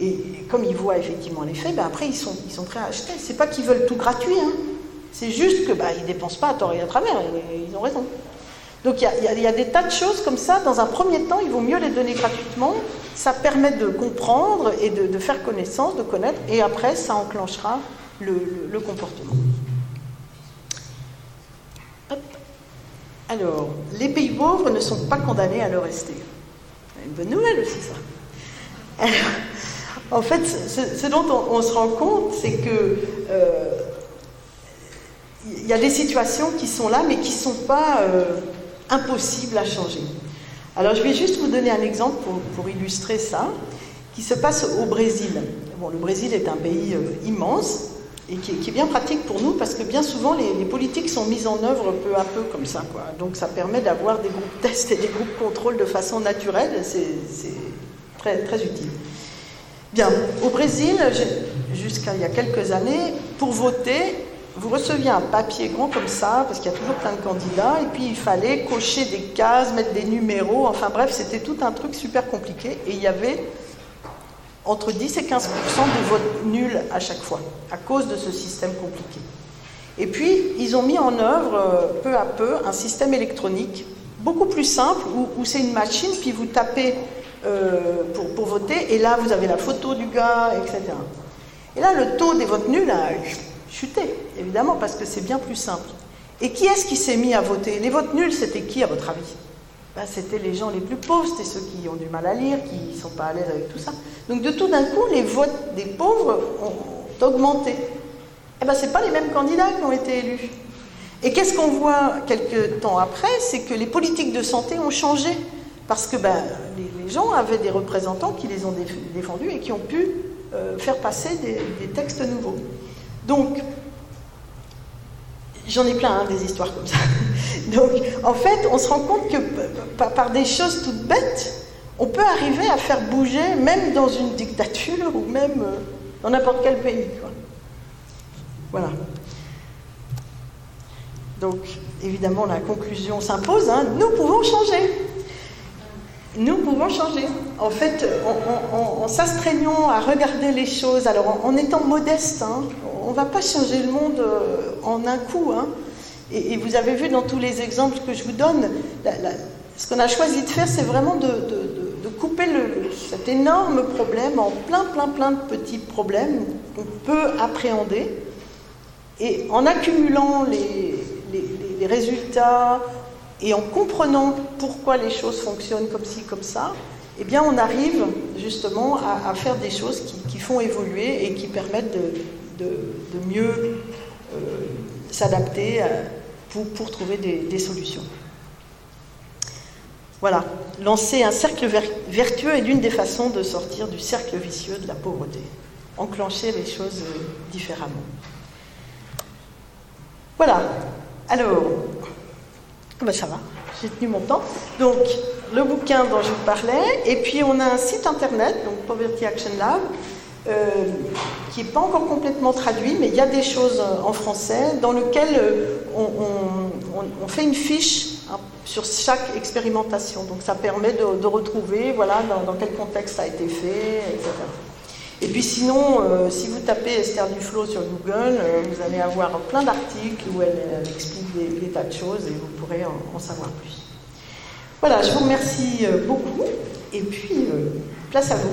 Et comme ils voient effectivement l'effet, ben après, ils sont, ils sont prêts à acheter. C'est pas qu'ils veulent tout gratuit, hein. c'est juste que ben, ils dépensent pas à tort et à travers, et ils ont raison. Donc il y, a des tas de choses comme ça. Dans un premier temps, il vaut mieux les donner gratuitement. Ça permet de comprendre et de, faire connaissance, de connaître, et après, ça enclenchera le, comportement. Alors, les pays pauvres ne sont pas condamnés à le rester. Une bonne nouvelle aussi, ça. En fait, ce, dont on, se rend compte, c'est que euh, il y a des situations qui sont là, mais qui ne sont pas euh, impossible à changer. Alors je vais juste vous donner un exemple pour, illustrer ça, qui se passe au Brésil. Bon, le Brésil est un pays euh, immense et qui est, bien pratique pour nous parce que bien souvent les, politiques sont mises en œuvre peu à peu comme ça. Quoi. Donc ça permet d'avoir des groupes [LAUGHS] tests et des groupes contrôle de façon naturelle. C'est très utile. Bien, au Brésil, jusqu'à il y a quelques années, pour voter, vous receviez un papier grand comme ça, parce qu'il y a toujours plein de candidats, et puis il fallait cocher des cases, mettre des numéros, enfin bref, c'était tout un truc super compliqué, et il y avait entre 10 et 15% de votes nuls à chaque fois, à cause de ce système compliqué. Et puis, ils ont mis en œuvre euh, peu à peu un système électronique beaucoup plus simple où, c'est une machine, puis vous tapez euh, pour, voter, et là, vous avez la photo du gars, etc. Et là, le taux des votes nuls a chuté, évidemment, parce que c'est bien plus simple. Et qui est-ce qui s'est mis à voter? Les votes nuls, c'était qui, à votre avis? Ben, C'était les gens les plus pauvres, c'était ceux qui ont du mal à lire, qui ne sont pas à l'aise avec tout ça. Donc, de tout d'un coup, les votes des pauvres ont augmenté eh ben, ce pas les mêmes candidats qui ont été élus. Et qu'est-ce qu'on voit quelques temps après? C'est que les politiques de santé ont changé. Parce que ben, les, gens avaient des représentants qui les ont défendus et qui ont pu euh, faire passer des, textes nouveaux. Donc, j'en ai plein, hein, des histoires comme ça. [LAUGHS] Donc, en fait, on se rend compte que par, des choses toutes bêtes, on peut arriver à faire bouger, même dans une dictature ou même euh, dans n'importe quel pays. Voilà. Donc, évidemment, la conclusion s'impose. Hein. Nous pouvons changer. Pouvons changer. En fait, en, s'astreignant à regarder les choses, alors en, étant modeste, hein, on ne va pas changer le monde euh, en un coup. Hein. Et, vous avez vu dans tous les exemples que je vous donne, ce qu'on a choisi de faire, c'est vraiment de, couper cet énorme problème en plein, plein, plein de petits problèmes qu'on peut appréhender et en accumulant les, résultats et en comprenant pourquoi les choses fonctionnent comme ci, comme ça, eh bien on arrive justement à, faire des choses qui, font évoluer et qui permettent de, mieux euh, s'adapter euh, pour, trouver des, solutions. Voilà, lancer un cercle vertueux est l'une des façons de sortir du cercle vicieux de la pauvreté, enclencher les choses euh, différemment. Voilà. Alors, ben ça va, j'ai tenu mon temps. Donc, le bouquin dont je vous parlais, et puis on a un site internet, donc Poverty Action Lab, euh, qui n'est pas encore complètement traduit, mais il y a des choses en français, dans lequel euh, on, fait une fiche hein, sur chaque expérimentation. Donc ça permet de, retrouver voilà, dans, quel contexte ça a été fait, etc. Et puis sinon, euh, si vous tapez Esther Duflo sur Google, euh, vous allez avoir plein d'articles où elle, explique des, tas de choses et vous pourrez en, savoir plus. Voilà, je vous remercie euh, beaucoup et puis place à vous.